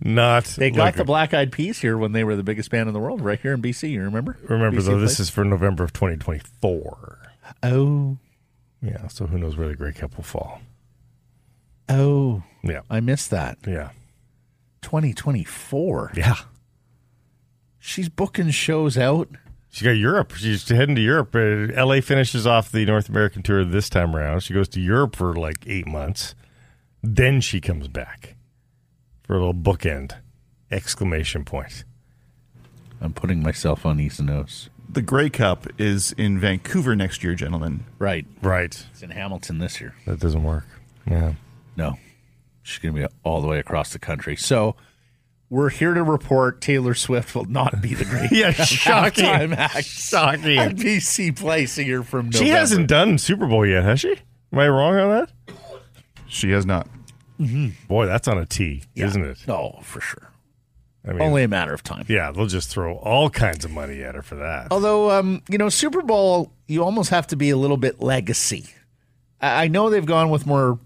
Speaker 2: Not.
Speaker 1: They got
Speaker 2: like-
Speaker 1: the Black Eyed Peas here when they were the biggest band in the world, right here in BC. You remember?
Speaker 2: Remember,
Speaker 1: BC
Speaker 2: though, this is for November of 2024.
Speaker 1: oh
Speaker 2: Yeah, so who knows where the Grey Cup will fall.
Speaker 1: oh.
Speaker 2: Yeah.
Speaker 1: I missed that.
Speaker 2: Yeah.
Speaker 1: 2024.
Speaker 2: Yeah.
Speaker 1: She's booking shows out.
Speaker 2: She got Europe. She's heading to Europe. Uh, LA finishes off the North American tour this time around. She goes to Europe for like eight months. Then she comes back for a little bookend. Exclamation point.
Speaker 1: I'm putting myself on East Nose.
Speaker 3: The Grey Cup is in Vancouver next year, gentlemen.
Speaker 1: Right.
Speaker 2: Right.
Speaker 1: It's in Hamilton this year.
Speaker 2: That doesn't work. Yeah.
Speaker 1: No. She's going to be all the way across the country. So we're here to report Taylor Swift will not be the *laughs* great
Speaker 2: Yeah, *laughs* shocking.
Speaker 1: halftime act
Speaker 2: Shocking.
Speaker 1: at BC Place a year from November.
Speaker 2: She hasn't done Super Bowl yet, has she? Am I wrong on that?
Speaker 3: She has not.
Speaker 2: Boy, that's on a T,
Speaker 1: Yeah.
Speaker 2: isn't it?
Speaker 1: No, for sure.
Speaker 2: I mean,
Speaker 1: Only a matter of time.
Speaker 2: yeah, they'll just throw all kinds of money at her for that.
Speaker 1: Although, um, you know, Super Bowl, you almost have to be a little bit legacy. I I know they've gone with more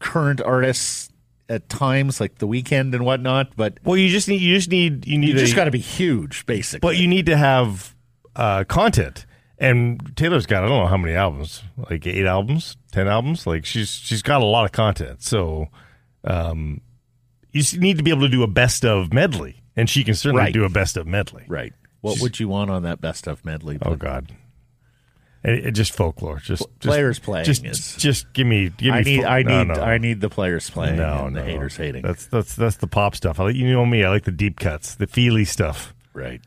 Speaker 1: current artists at times, like the Weeknd and whatnot. But
Speaker 2: Well, you just need you just need you need
Speaker 1: you just got to be huge, basically.
Speaker 2: but you need to have uh, content. And Taylor's got I don't know how many albums, like eight albums, ten albums. Like she's she's got a lot of content. So um, you need to be able to do a best of medley, and she can certainly
Speaker 1: Right.
Speaker 2: do a best of medley.
Speaker 1: right. What would you want on that best of medley?
Speaker 2: Oh God. It, it just folklore, just, just
Speaker 1: players playing
Speaker 2: Just,
Speaker 1: is-
Speaker 2: just give me, give me.
Speaker 1: I need,
Speaker 2: fo-
Speaker 1: I
Speaker 2: no,
Speaker 1: need,
Speaker 2: no.
Speaker 1: I need the players playing
Speaker 2: no,
Speaker 1: and the haters hating.
Speaker 2: That's that's that's the pop stuff. I like you know me. I like the deep cuts, the feely stuff.
Speaker 1: right.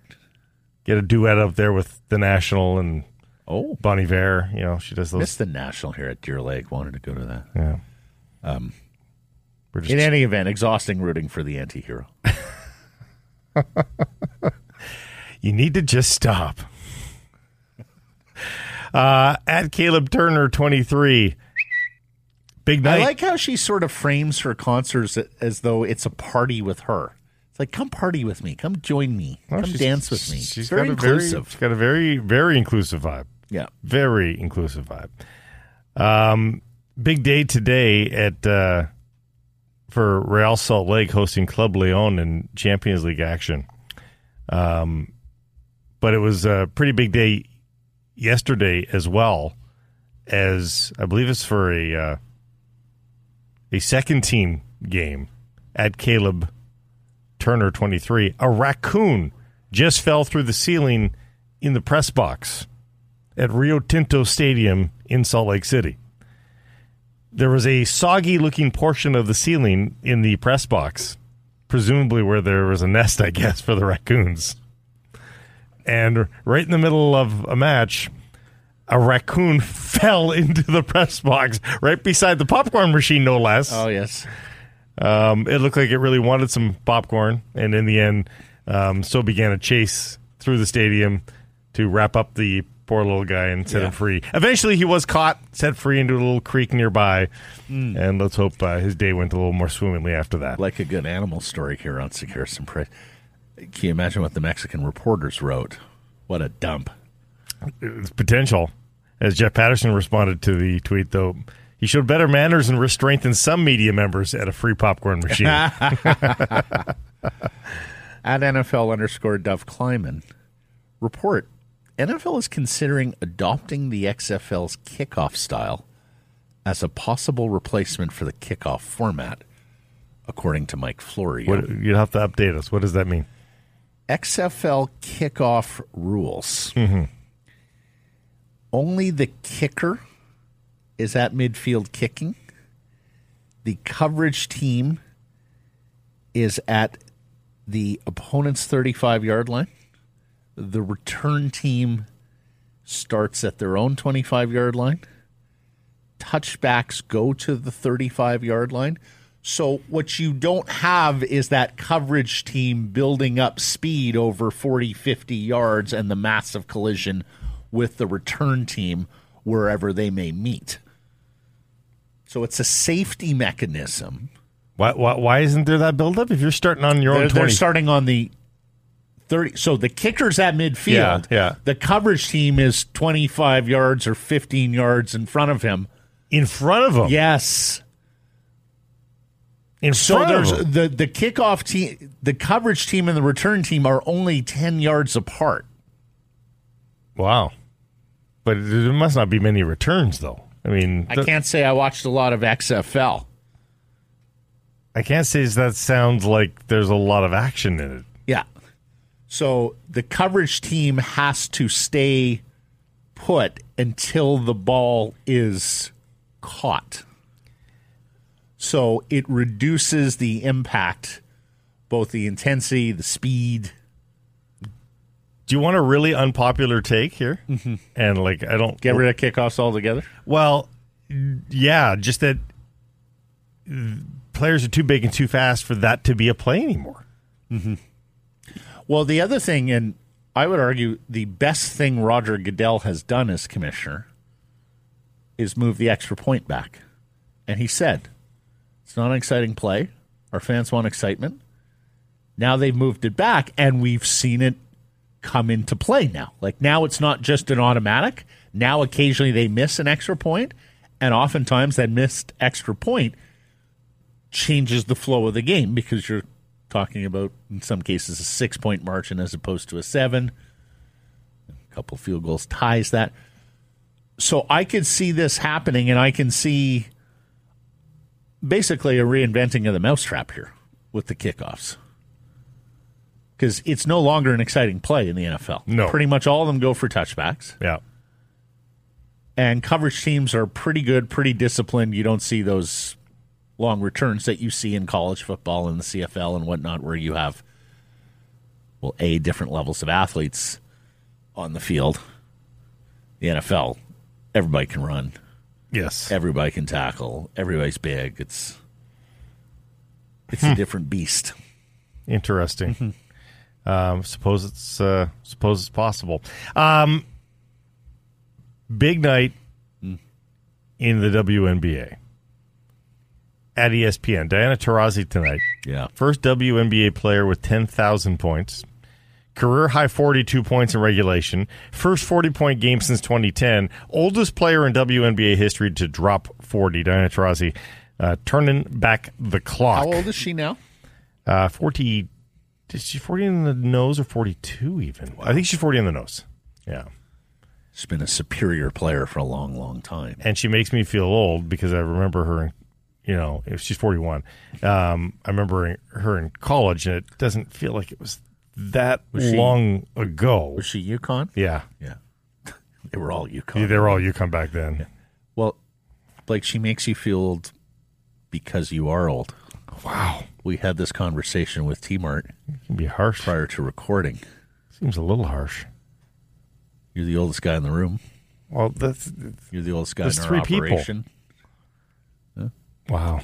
Speaker 2: Get a duet up there with the National and
Speaker 1: Oh,
Speaker 2: Bon Iver. You know, she does those.
Speaker 1: missed the national here at Deer Lake. Wanted to go to that.
Speaker 2: Yeah. Um, we're just
Speaker 1: In any event, exhausting rooting for the anti-hero. *laughs*
Speaker 2: You need to just stop. Uh, at Caleb Turner, 23. Big night.
Speaker 1: I like how she sort of frames her concerts as though it's a party with her. It's like, come party with me. Come join me.
Speaker 2: Well,
Speaker 1: come dance with me.
Speaker 2: She's
Speaker 1: very
Speaker 2: got a very,
Speaker 1: inclusive.
Speaker 2: she's got a very, very inclusive vibe.
Speaker 1: yeah.
Speaker 2: Very inclusive vibe. Um, big day today at uh, for Real Salt Lake hosting Club Leon in Champions League action. Um, but it was a pretty big day yesterday as well, as I believe it's for a uh, a second team game at Caleb Turner twenty three. A raccoon just fell through the ceiling in the press box at Rio Tinto Stadium in Salt Lake City. There was a soggy looking portion of the ceiling in the press box, presumably where there was a nest, I guess, for the raccoons. And right in the middle of a match, a raccoon *laughs* fell into the press box right beside the popcorn machine, no less.
Speaker 1: Oh yes.
Speaker 2: Um, it looked like it really wanted some popcorn, and in the end, um, so began a chase through the stadium to wrap up the poor little guy and set
Speaker 1: Yeah.
Speaker 2: him free. Eventually, he was caught, set free into a little creek nearby, and let's hope uh, his day went a little more swimmingly after that.
Speaker 1: Like a good animal story here on Sekeres and Price. Can you imagine what the Mexican reporters wrote? What a dump.
Speaker 2: It's potential. As Jeff Patterson responded to the tweet, though, he showed better manners and restraint than some media members at a free popcorn machine. *laughs* *laughs*
Speaker 1: At NFL underscore Dov Kleiman, report NFL is considering adopting the XFL's kickoff style as a possible replacement for the kickoff format, according to Mike Florio.
Speaker 2: what, you'd have to update us. What does that mean?
Speaker 1: XFL kickoff rules. Mm-hmm. Only the kicker is at midfield kicking. The coverage team is at the opponent's 35 yard line. The return team starts at their own 25 yard line. Touchbacks go to the 35 yard line. So, what you don't have is that coverage team building up speed over 40, 50 yards and the massive collision with the return team wherever they may meet. So, it's a safety mechanism.
Speaker 2: Why, why, why isn't there that buildup? If you're starting on your
Speaker 1: They're,
Speaker 2: own
Speaker 1: they're starting on the 30. So, the kicker's at midfield.
Speaker 2: Yeah, yeah.
Speaker 1: The coverage team is 25 yards or 15 yards in front of him.
Speaker 2: in front of him?
Speaker 1: Yes.
Speaker 2: In
Speaker 1: So there's the the kickoff team, the coverage team, and the return team are only ten yards apart.
Speaker 2: Wow. But there must not be many returns, though. I mean,
Speaker 1: I
Speaker 2: th-
Speaker 1: can't say I watched a lot of XFL.
Speaker 2: I can't say that sounds like there's a lot of action in it.
Speaker 1: Yeah. So the coverage team has to stay put until the ball is caught. So it reduces the impact, both the intensity, the speed.
Speaker 2: Do you want a really unpopular take here? Mm-hmm. And like, I don't
Speaker 1: Get rid of kickoffs altogether.
Speaker 2: Well, yeah, just that players are too big and too fast for that to be a play anymore.
Speaker 1: Well, the other thing, and I would argue the best thing Roger Goodell has done as commissioner is move the extra point back. And he said, it's not an exciting play. Our fans want excitement. Now they've moved it back, and we've seen it come into play now. Like now it's not just an automatic. Now occasionally they miss an extra point, and oftentimes that missed extra point changes the flow of the game because you're talking about, in some cases, a six point margin as opposed to a seven. A couple field goals ties that. So I could see this happening, and I can see basically a reinventing of the mousetrap here with the kickoffs. Because it's no longer an exciting play in the NFL.
Speaker 2: No.
Speaker 1: Pretty much all of them go for touchbacks
Speaker 2: Yeah.
Speaker 1: and coverage teams are pretty good, pretty disciplined. You don't see those long returns that you see in college football and the CFL and whatnot, where you have, well, a different levels of athletes on the field. The NFL, everybody can run,
Speaker 2: Yes.
Speaker 1: everybody can tackle, everybody's big. It's it's a different beast.
Speaker 2: Interesting. Um, suppose it's uh, suppose it's possible. Um, big night in the WNBA at ESPN. Diana Taurasi tonight.
Speaker 1: Yeah.
Speaker 2: First WNBA player with 10,000 points. Career high 42 points in regulation. First 40 point game since 2010. Oldest player in WNBA history to drop 40. Diana Taurasi uh, turning back the clock.
Speaker 1: How old is she now?
Speaker 2: Uh, 40. Is she 40 in the nose or 42 even? I think she's 40 in the nose. Yeah.
Speaker 1: She's been a superior player for a long, long time.
Speaker 2: And she makes me feel old because I remember her, in, you know, if she's 41. Um, I remember her in college, and it doesn't feel like it was that
Speaker 1: she-
Speaker 2: long ago.
Speaker 1: Was she UConn?
Speaker 2: Yeah.
Speaker 1: Yeah. *laughs* They were all UConn.
Speaker 2: They were all come back then.
Speaker 1: Well, Blake, she makes you feel old because you are old.
Speaker 2: Wow.
Speaker 1: We had this conversation with T Mart
Speaker 2: can be harsh.
Speaker 1: prior to recording.
Speaker 2: Seems a little harsh.
Speaker 1: You're the oldest guy in the room.
Speaker 2: Well, that's
Speaker 1: You're the oldest guy in our
Speaker 2: three people.
Speaker 1: operation.
Speaker 2: wow.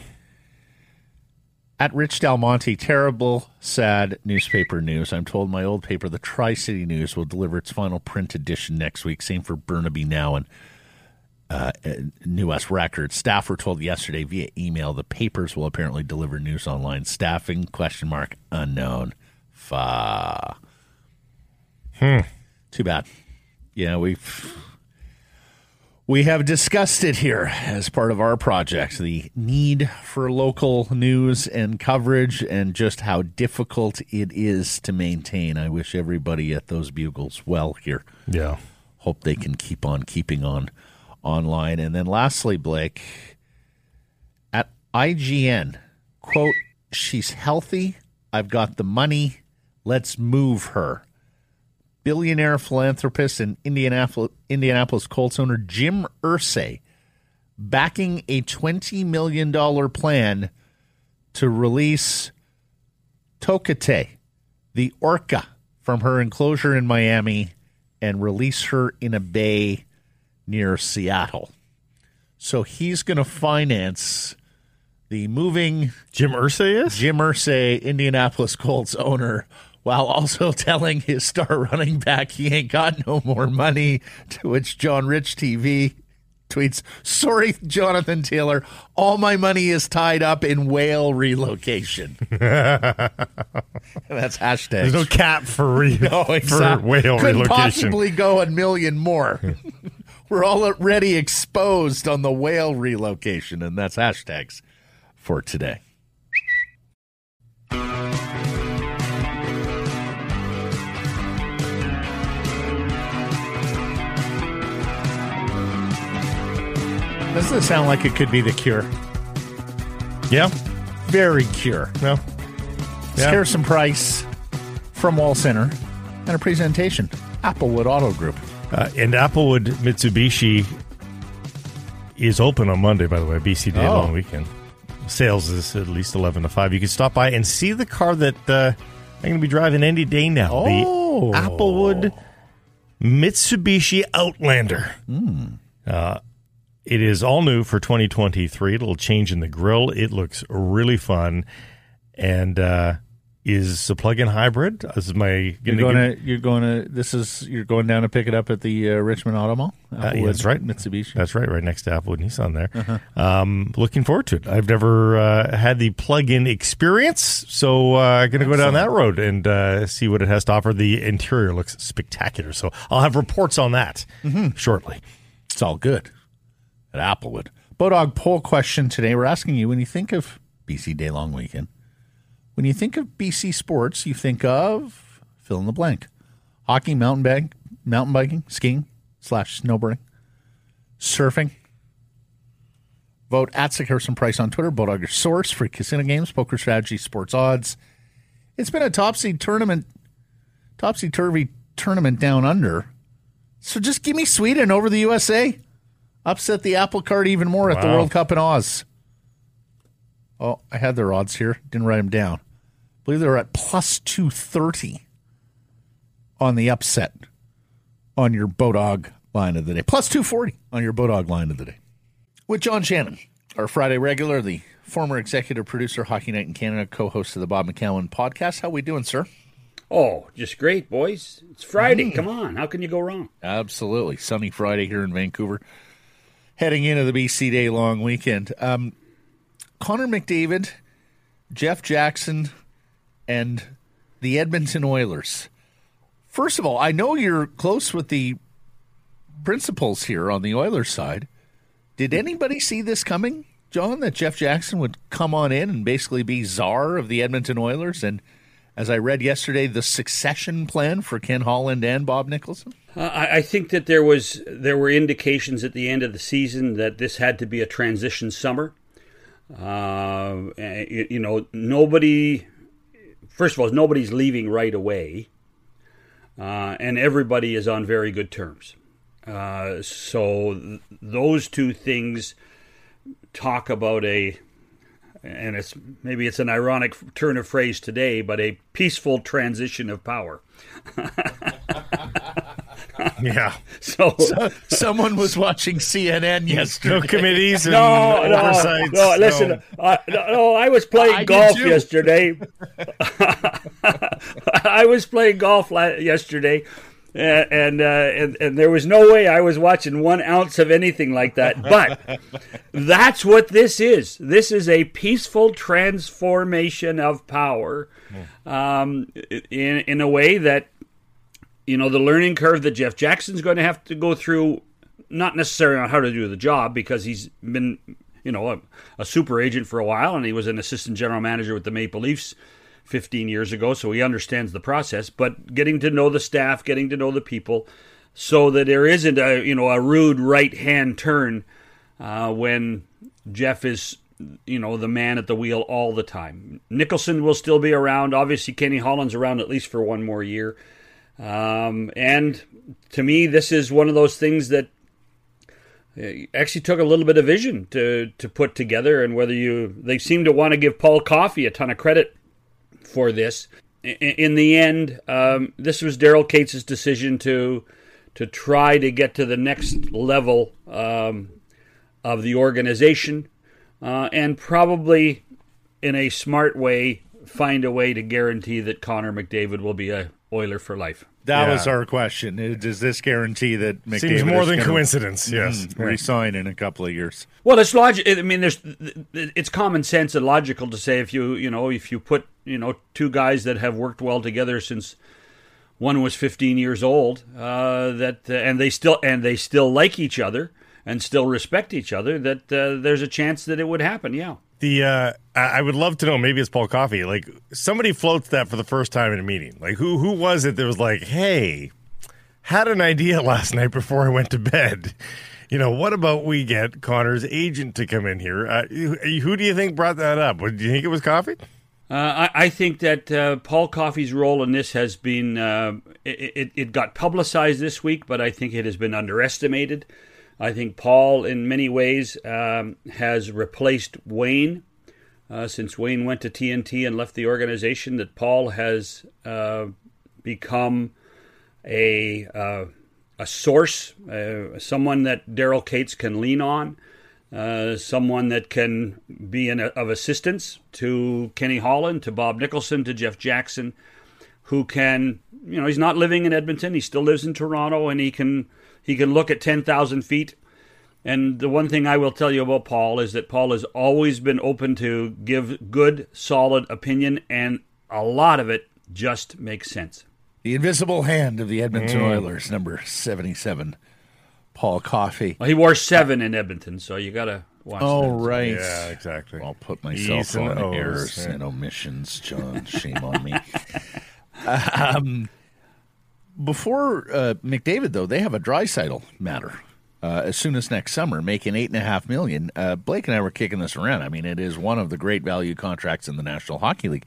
Speaker 1: At Rich Del Monte, terrible, sad newspaper news. I'm told my old paper, the Tri City News, will deliver its final print edition next week. Same for Burnaby Now and uh, uh, New West Record. Staff were told yesterday via email the papers will apparently deliver news online. Staffing question mark unknown. Fa.
Speaker 2: Hmm.
Speaker 1: Too bad. Yeah, we've we have discussed it here as part of our project the need for local news and coverage and just how difficult it is to maintain. I wish everybody at those bugles well here.
Speaker 2: Yeah.
Speaker 1: Hope they can keep on keeping on online. And then lastly, Blake, at IGN, quote, she's healthy. I've got the money. Let's move her billionaire philanthropist and Indianapolis, Indianapolis Colts owner Jim Irsay backing a $20 million plan to release Tokitae, the orca, from her enclosure in Miami and release her in a bay near Seattle. So he's going to finance the moving
Speaker 2: Jim Irsay is?
Speaker 1: Jim Irsay, Indianapolis Colts owner, while also *laughs* telling his star running back he ain't got no more money. To which John Rich TV tweets, Sorry, Jonathan Taylor, all my money is tied up in whale relocation. *laughs* That's hashtag.
Speaker 2: There's no cap for, re- *laughs*
Speaker 1: No,
Speaker 2: for whale
Speaker 1: Could
Speaker 2: relocation.
Speaker 1: possibly go a million more. We're already exposed on the whale relocation, and that's hashtags for today. Doesn't it sound like it could be the cure?
Speaker 2: Yeah.
Speaker 1: Very cure.
Speaker 2: No.
Speaker 1: It's
Speaker 2: Yeah.
Speaker 1: Harrison Price from Wall Center and a presentation. Applewood Auto Group.
Speaker 2: Uh, and Applewood Mitsubishi is open on Monday, by the way, BC Day
Speaker 1: Oh.
Speaker 2: long weekend. Sales is at least 11 to 5. You can stop by and see the car that uh, I'm going to be driving any day now.
Speaker 1: Oh.
Speaker 2: The Applewood Mitsubishi Outlander.
Speaker 1: Hmm.
Speaker 2: Uh, it is all new for 2023. It'll change in the grill. It looks really fun and uh, is a plug-in hybrid. This is my
Speaker 1: You're
Speaker 2: gonna
Speaker 1: going to. You're going to. This is. You're going down to pick it up at the uh, Richmond Auto Mall.
Speaker 2: yeah, that's right.
Speaker 1: Mitsubishi.
Speaker 2: That's right, right next to Applewood Nissan there.
Speaker 1: Uh-huh.
Speaker 2: Um, looking forward to it. I've never uh, had the plug-in experience, so uh, going to go down that road and uh, see what it has to offer. The interior looks spectacular, so I'll have reports on that
Speaker 1: Mm-hmm.
Speaker 2: shortly.
Speaker 1: it's all good at Applewood. Bodog poll question today. We're asking you when you think of BC Day Long Weekend. When you think of BC sports, you think of fill in the blank: hockey, mountain bike, mountain biking, skiing slash snowboarding, surfing. Vote at Sekeres and Price on Twitter. On your source for casino games, poker strategy, sports odds. It's been a topsy tournament, topsy turvy tournament down under. So just give me Sweden over the USA. Upset the apple cart even more at the World Cup in Oz. Oh, I had their odds here. Didn't write them down. I believe they were at plus 230 on the upset on your Bodog line of the day. Plus 240 on your Bodog line of the day. With John Shannon, our Friday regular, the former executive producer, Hockey Night in Canada, co-host of the Bob McCown podcast. How we doing, sir?
Speaker 4: Oh, just great, boys. It's Friday. Mm. Come on. How can you go wrong?
Speaker 1: Absolutely. Sunny Friday here in Vancouver. Heading into the BC Day long weekend. Um, Connor McDavid, Jeff Jackson, and the Edmonton Oilers. First of all, I know you're close with the principals here on the Oilers side. Did anybody see this coming, John, that Jeff Jackson would come on in and basically be czar of the Edmonton Oilers? And as I read yesterday, the succession plan for Ken Holland and Bob Nicholson?
Speaker 4: Uh, I, think that there was there were indications at the end of the season that this had to be a transition summer. Uh, you, you know, nobody. First of all, nobody's leaving right away, uh, and everybody is on very good terms. Uh, so th- those two things talk about a and it's maybe it's an ironic turn of phrase today, but a peaceful transition of power. *laughs*
Speaker 2: Yeah.
Speaker 4: So,
Speaker 1: Someone was watching CNN yesterday.
Speaker 2: No committees *laughs* and
Speaker 4: no, no,
Speaker 2: oversights.
Speaker 4: no. Listen, uh, no, no, I was playing
Speaker 1: I
Speaker 4: golf yesterday. *laughs* I was playing golf la- yesterday. Uh, And, uh, and and there was no way I was watching one ounce of anything like that. *laughs* But that's what this is. This is a peaceful transformation of power, um, in in a way that you know the learning curve that Jeff Jackson's going to have to go through, not necessarily on how to do the job because he's been you know a, a super agent for a while and he was an assistant general manager with the Maple Leafs 15 years ago, so he understands the process. But getting to know the staff, getting to know the people, so that there isn't a you know a rude right hand turn uh, when Jeff is you know the man at the wheel all the time. Nicholson will still be around. Obviously, Kenny Holland's around at least for one more year. Um, and to me, this is one of those things that uh, actually took a little bit of vision to to put together. And whether you they seem to want to give Paul Coffey a ton of credit for this. In the end, um, this was Daryl Katz' decision to to try to get to the next level um, of the organization, uh, and probably in a smart way find a way to guarantee that Connor McDavid will be a Oiler for life.
Speaker 1: That
Speaker 2: Yeah.
Speaker 1: was our question. Does this guarantee that McDavid
Speaker 2: Seems more
Speaker 1: is
Speaker 2: than coincidence. Yes.
Speaker 1: mm, resign in a couple of years?
Speaker 4: Well, it's logic. I mean, there's it's common sense and logical to say if you you know if you put you know two guys that have worked well together since one was 15 years old uh, that uh, and they still and they still like each other and still respect each other that uh, there's a chance that it would happen. Yeah.
Speaker 2: The uh, I would love to know. Maybe it's Paul Coffey. Like somebody floats that for the first time in a meeting. Like who who was it that was like, hey, had an idea *laughs* last night before I went to bed. You know, what about we get Connor's agent to come in here? Uh, who do you think brought that up? Do you think it was Coffey?
Speaker 4: Uh, I, I think that uh, Paul Coffey's role in this has been uh, it, it, it got publicized this week, but I think it has been underestimated. I think Paul, in many ways, um, has replaced Wayne uh, since Wayne went to TNT and left the organization. That Paul has uh, become a uh, a source, uh, someone that Daryl Katz can lean on, uh, someone that can be an, of assistance to Kenny Holland, to Bob Nicholson, to Jeff Jackson, who can, you know, he's not living in Edmonton. He still lives in Toronto, and he can he can look at ten thousand feet. And the one thing I will tell you about Paul is that Paul has always been open to give good, solid opinion, and a lot of it just makes sense.
Speaker 1: The invisible hand of the Edmonton Oilers, number 77, Paul Coffey.
Speaker 4: Well, he wore seven in Edmonton, so you got to watch
Speaker 1: Oh,
Speaker 4: that.
Speaker 1: right.
Speaker 2: Yeah, exactly.
Speaker 1: I'll put myself
Speaker 2: E's
Speaker 1: on
Speaker 2: O's,
Speaker 1: errors
Speaker 2: yeah.
Speaker 1: and omissions, John. Shame on me. *laughs* um, before uh, McDavid, though, they have a Draisaitl matter. Uh, as soon as next summer, making eight and a half million. Uh, Blake and I were kicking this around. I mean, it is one of the great value contracts in the National Hockey League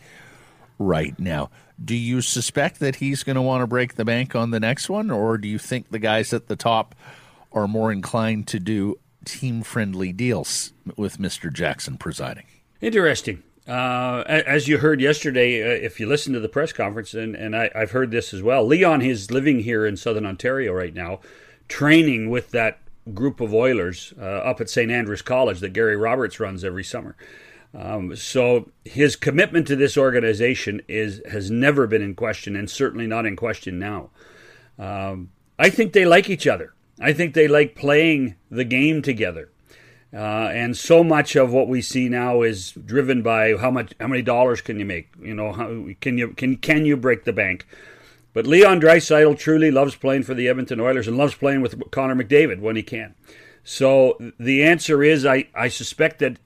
Speaker 1: right now. Do you suspect that he's going to want to break the bank on the next one, or do you think the guys at the top are more inclined to do team friendly deals with Mr. Jackson presiding?
Speaker 4: Interesting. Uh, as you heard yesterday, uh, if you listened to the press conference, and, and I, I've heard this as well, Leon is living here in southern Ontario right now, training with that group of Oilers uh, up at St. Andrews College that Gary Roberts runs every summer. Um, so his commitment to this organization is has never been in question, and certainly not in question now. Um, I think they like each other. I think they like playing the game together. Uh, and so much of what we see now is driven by how much, how many dollars can you make? You know, how, can you can can you break the bank? But Leon Draisaitl truly loves playing for the Edmonton Oilers and loves playing with Connor McDavid when he can. So the answer is, I, I suspect that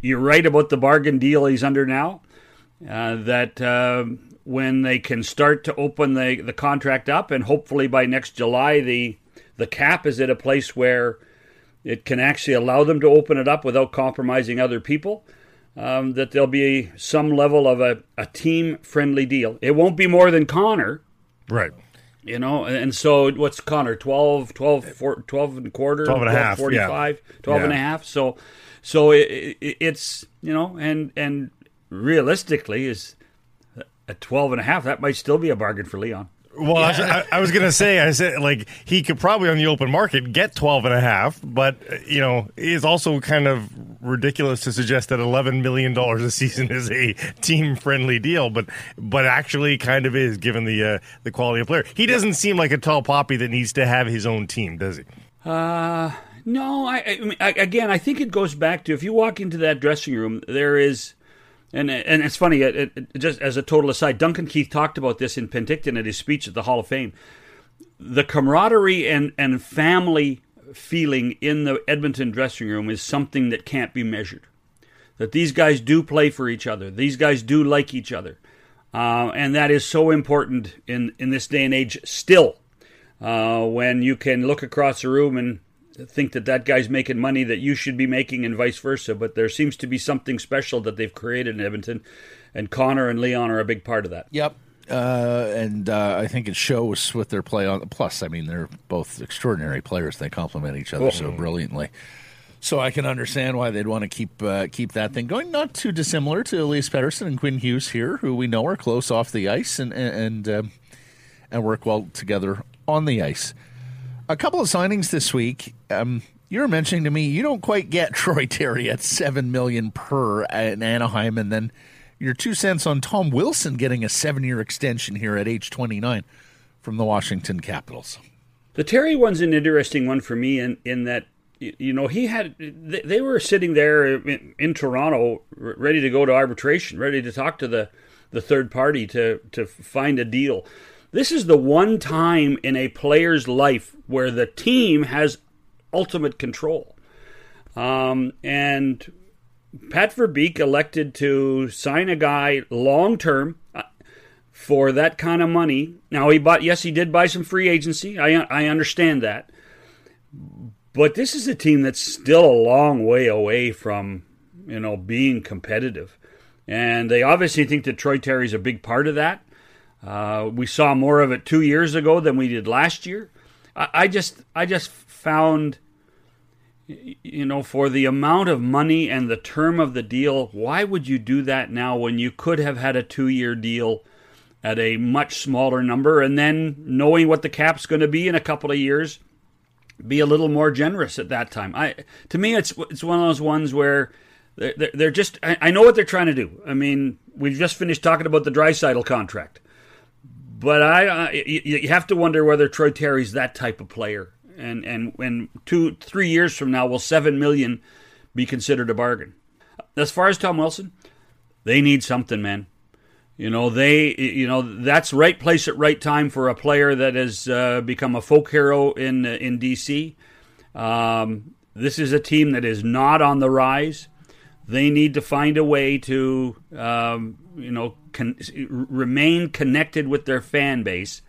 Speaker 4: you're right about the bargain deal he's under now. Uh, that uh, when they can start to open the, the contract up, and hopefully by next July, the the cap is at a place where it can actually allow them to open it up without compromising other people. Um, that there'll be some level of a, a team friendly deal. It won't be more than Connor,
Speaker 2: Right.
Speaker 4: you know, and so what's Connor 12, 12, four- 12 and a quarter,
Speaker 2: 12 and a half,
Speaker 4: 45, 12 and a half. So, so it, it, it's, you know, and, and realistically is at 12 and a half, that might still be a bargain for Leon.
Speaker 2: Well, I, was, I, I was going to say, I said, like, he could probably on the open market get 12 and a half, but, uh, you know, it's also kind of ridiculous to suggest that $11 million a season is a team friendly deal, but, but actually kind of is given the, uh, the quality of player. He doesn't seem like a tall poppy that needs to have his own team, does he?
Speaker 4: Uh, no, I, I, mean, I again, I think it goes back to if you walk into that dressing room, there is, and and it's funny. It, it, just as a total aside, Duncan Keith talked about this in Penticton at his speech at the Hall of Fame. The camaraderie and and family feeling in the Edmonton dressing room is something that can't be measured. That these guys do play for each other. These guys do like each other, uh, and that is so important in in this day and age. Still, uh, when you can look across the room and think that that guy's making money that you should be making and vice versa. But there seems to be something special that they've created in Edmonton, and Connor and Leon are a big part of that.
Speaker 1: Yep. Uh, and uh, I think it shows with their play on. Plus, I mean, they're both extraordinary players. They complement each other so brilliantly. So I can understand why they'd want to keep uh, keep that thing going. Not too dissimilar to Elias Pettersson and Quinn Hughes here, who we know are close off the ice and and um, and work well together on the ice. A couple of signings this week. Um, you were mentioning to me you don't quite get *laughs* Troy Terry at seven million per in Anaheim, and then your two cents on Tom Wilson getting a seven-year extension here at age twenty-nine from the Washington Capitals.
Speaker 4: The Terry one's an interesting one for me in, in that, you know, he had, they, were sitting there in, in Toronto ready to go to arbitration, ready to talk to the, the third party to, to find a deal. This is the one time in a player's life where the team has ultimate control. Um, and Pat Verbeek elected to sign a guy long term uh, for that kind of money. Now he bought, yes, he did buy some free agency. I I understand that, but this is a team that's still a long way away from you know being competitive, and they obviously think that Troy Terry's a big part of that. Uh, we saw more of it two years ago than we did last year. I, I just I just found you know, for the amount of money and the term of the deal, why would you do that now when you could have had a two year deal at a much smaller number and then knowing what the cap's going to be in a couple of years, be a little more generous at that time? I to me, it's it's one of those ones where they're, they're just. I, know what they're trying to do. I mean, we've just finished talking about the Draisaitl contract, but I, I you, you have to wonder whether Troy Terry's that type of player. And and when two three years from now will seven million be considered a bargain? As far as tom wilson they need something man. You know they you know that's right place at right time for a player that has uh, become a folk hero in in dc um, this is a team that is not on the rise. They need to find a way to, um, you know, con- remain connected with their fan base.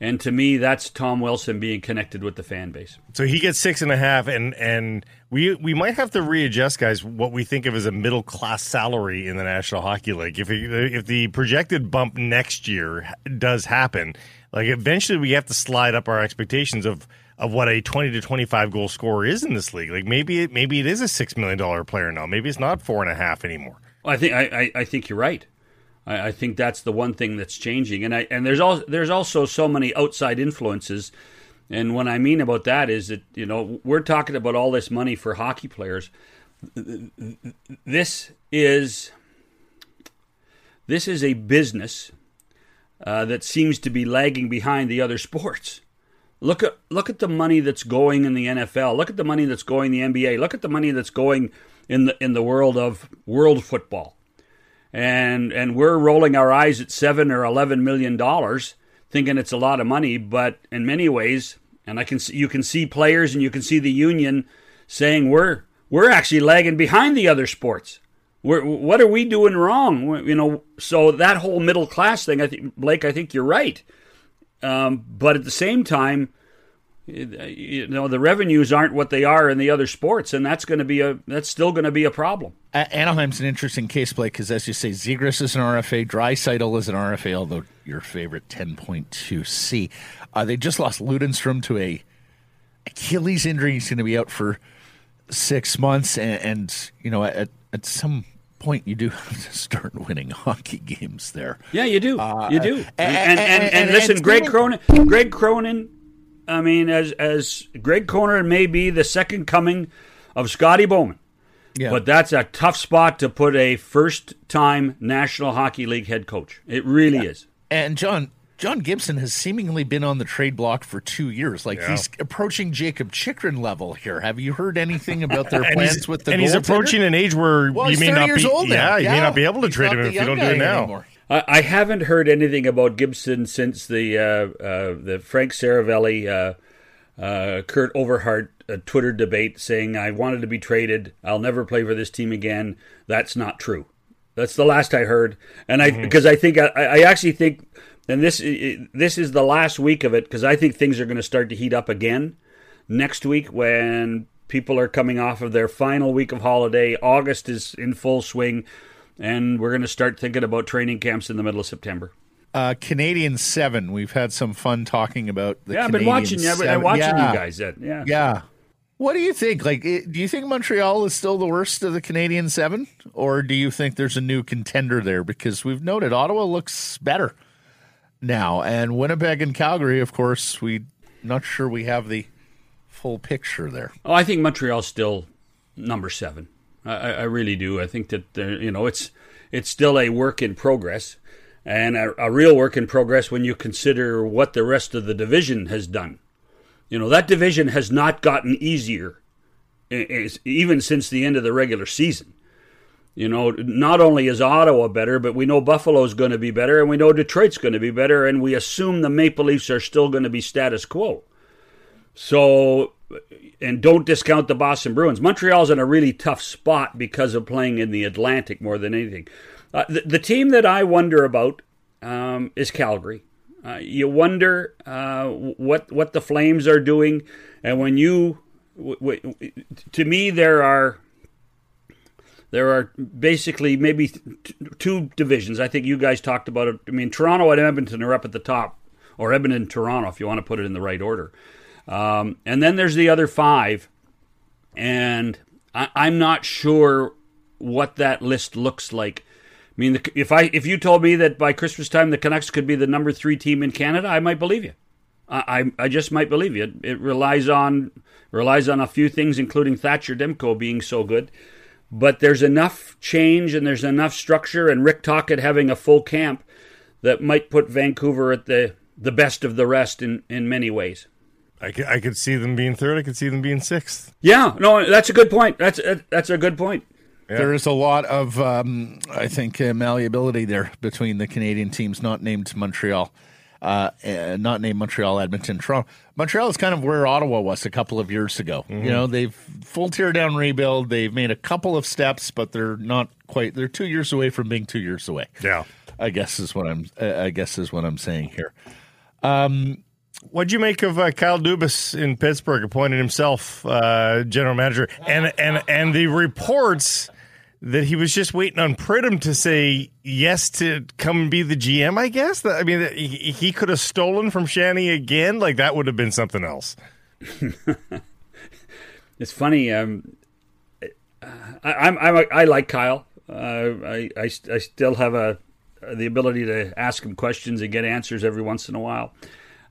Speaker 4: And to me, that's Tom Wilson being connected with the fan base.
Speaker 2: So he gets six and a half, and and we we might have to readjust, guys, what we think of as a middle class salary in the National Hockey League. If if the projected bump next year does happen, like eventually we have to slide up our expectations of of what a 20 to 25 goal scorer is in this league. Like maybe it, maybe it is a six million dollar player now. Maybe it's not four and a half anymore.
Speaker 4: I think I, I, I think you're right. I, I, think that's the one thing that's changing, and I and there's also there's also so many outside influences. And what I mean about that is that you know we're talking about all this money for hockey players. This is this is a business uh, that seems to be lagging behind the other *laughs* sports. Look at look at the money that's going in the NFL. Look at the money that's going in the NBA. Look at the money that's going in the in the world of world football. And and we're rolling our eyes at 7 or 11 million dollars thinking it's a lot of money, but in many ways, and I can see, you can see players and you can see the union saying we're we're actually lagging behind the other sports. We're, what are we doing wrong? You know, so that whole middle class thing, I think Blake, I think you're right. Um, but at the same time, you know the revenues aren't what they are in the other sports, and that's going to be a that's still going to be a problem.
Speaker 1: Anaheim's an interesting case, Blake, because as you say, Zegras is an RFA, Drysdale is an RFA, although your favorite 10.2C. Uh, they just lost Lundestrom to a Achilles injury. He's going to be out for six months, and, and you know at at some point you do have to start winning hockey games there.
Speaker 4: Yeah, you do. Uh, you do. And, and, and, and listen, Greg Cronin, Greg Cronin. I mean, as as Greg Cronin may be the second coming of Scotty Bowman, yeah. but that's a tough spot to put a first time National Hockey League head coach. It really yeah. is.
Speaker 1: And John, John Gibson has seemingly been on the trade block for two years. Like yeah. he's approaching Jakob Chychrun level here. Have you heard anything about their *laughs* plans with the?
Speaker 2: And he's approaching an age where well, you may not be. Yeah, you may not be able to trade him if you don't do it now. Anymore.
Speaker 4: I haven't heard anything about Gibson since the uh, uh, the Frank Seravalli, uh, uh, Kurt Overhardt uh, Twitter debate saying I wanted to be traded. I'll never play for this team again. That's not true. That's the last I heard, and I because mm-hmm. I think I, I actually think and this this is the last week of it because I think things are going to start to heat up again next week when people are coming off of their final week of holiday. August is in full swing, and we're going to start thinking about training camps in the middle of September.
Speaker 1: Uh, Canadian Seven. We've had some fun talking about the.
Speaker 4: Yeah,
Speaker 1: I've been
Speaker 4: watching.
Speaker 1: Yeah,
Speaker 4: I've been watching yeah. you guys. Yeah,
Speaker 1: yeah. What do you think? Like, do you think Montreal is still the worst of the Canadian Seven, or do you think there's a new contender there? Because we've noted Ottawa looks better now. And Winnipeg and Calgary, of course, we not sure we have the full picture there.
Speaker 4: Oh, I think Montreal's still number seven. I, I really do. I think that you know it's it's still a work in progress, and a, a real work in progress when you consider what the rest of the division has done. You know that division has not gotten easier, even since the end of the regular season. You know, not only is Ottawa better, but we know Buffalo's going to be better, and we know Detroit's going to be better, and we assume the Maple Leafs are still going to be status quo. So, and don't discount the Boston Bruins. Montreal's in a really tough spot because of playing in the Atlantic more than anything. Uh, the, the, team that I wonder about um, is Calgary. Uh, you wonder uh, what what the Flames are doing, and when you, w- w- to me, there are there are basically maybe two divisions. I think you guys talked about it. I mean, Toronto and Edmonton are up at the top, or Edmonton and Toronto, if you want to put it in the right order. Um, and then there's the other five, and I, I'm not sure what that list looks like. I mean, if I if you told me that by Christmas time the Canucks could be the number three team in Canada, I might believe you. I I, I just might believe you. It, it relies on relies on a few things, including Thatcher Demko being so good but there's enough change and there's enough structure and Rick Tocchet having a full camp that might put Vancouver at the, the best of the rest in, in many ways.
Speaker 2: I could, I could see them being third. I could see them being sixth.
Speaker 4: Yeah, no, that's a good point. That's a, that's a good point.
Speaker 1: Yeah. There is a lot of, um, I think, uh, malleability there between the Canadian teams not named Montreal. Uh, uh, not named Montreal, Edmonton, Toronto. Montreal is kind of where Ottawa was a couple of years ago.
Speaker 2: Mm-hmm.
Speaker 1: You know, they've full tear down rebuild. They've made a couple of steps, but they're not quite. They're two years away from being two years away.
Speaker 2: Yeah.
Speaker 1: I guess is what I'm. Uh, I guess is what I'm saying here.
Speaker 2: Um, What'd you make of uh, Kyle Dubas in Pittsburgh appointed himself uh, general manager, and and and the reports that he was just waiting on Pridham to say yes to come and be the GM? I guess. I mean, he, could have stolen from Shanny again. Like that would have been something else. *laughs*
Speaker 4: It's funny. Um, I, I'm, I'm a, I like Kyle. Uh, I, I, I still have a the ability to ask him questions and get answers every once in a while.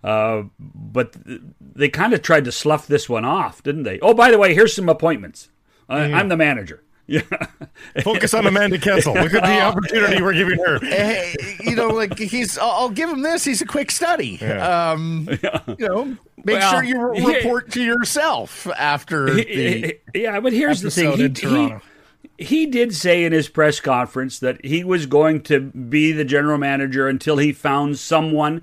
Speaker 4: Uh, but they kind of tried to slough this one off, didn't they? Oh, by the way, here's some appointments. I, I'm the manager. Yeah.
Speaker 2: Focus on Amanda Kessel. Look at the opportunity we're giving her.
Speaker 1: hey, you know, like he's. I'll I'll give him this. He's a quick study. Um, you know, make
Speaker 4: Well,
Speaker 1: sure you re-
Speaker 4: he-
Speaker 1: report to yourself after the
Speaker 4: yeah, but here's the thing. He, he, he did say in his press conference that he was going to be the general manager until he found someone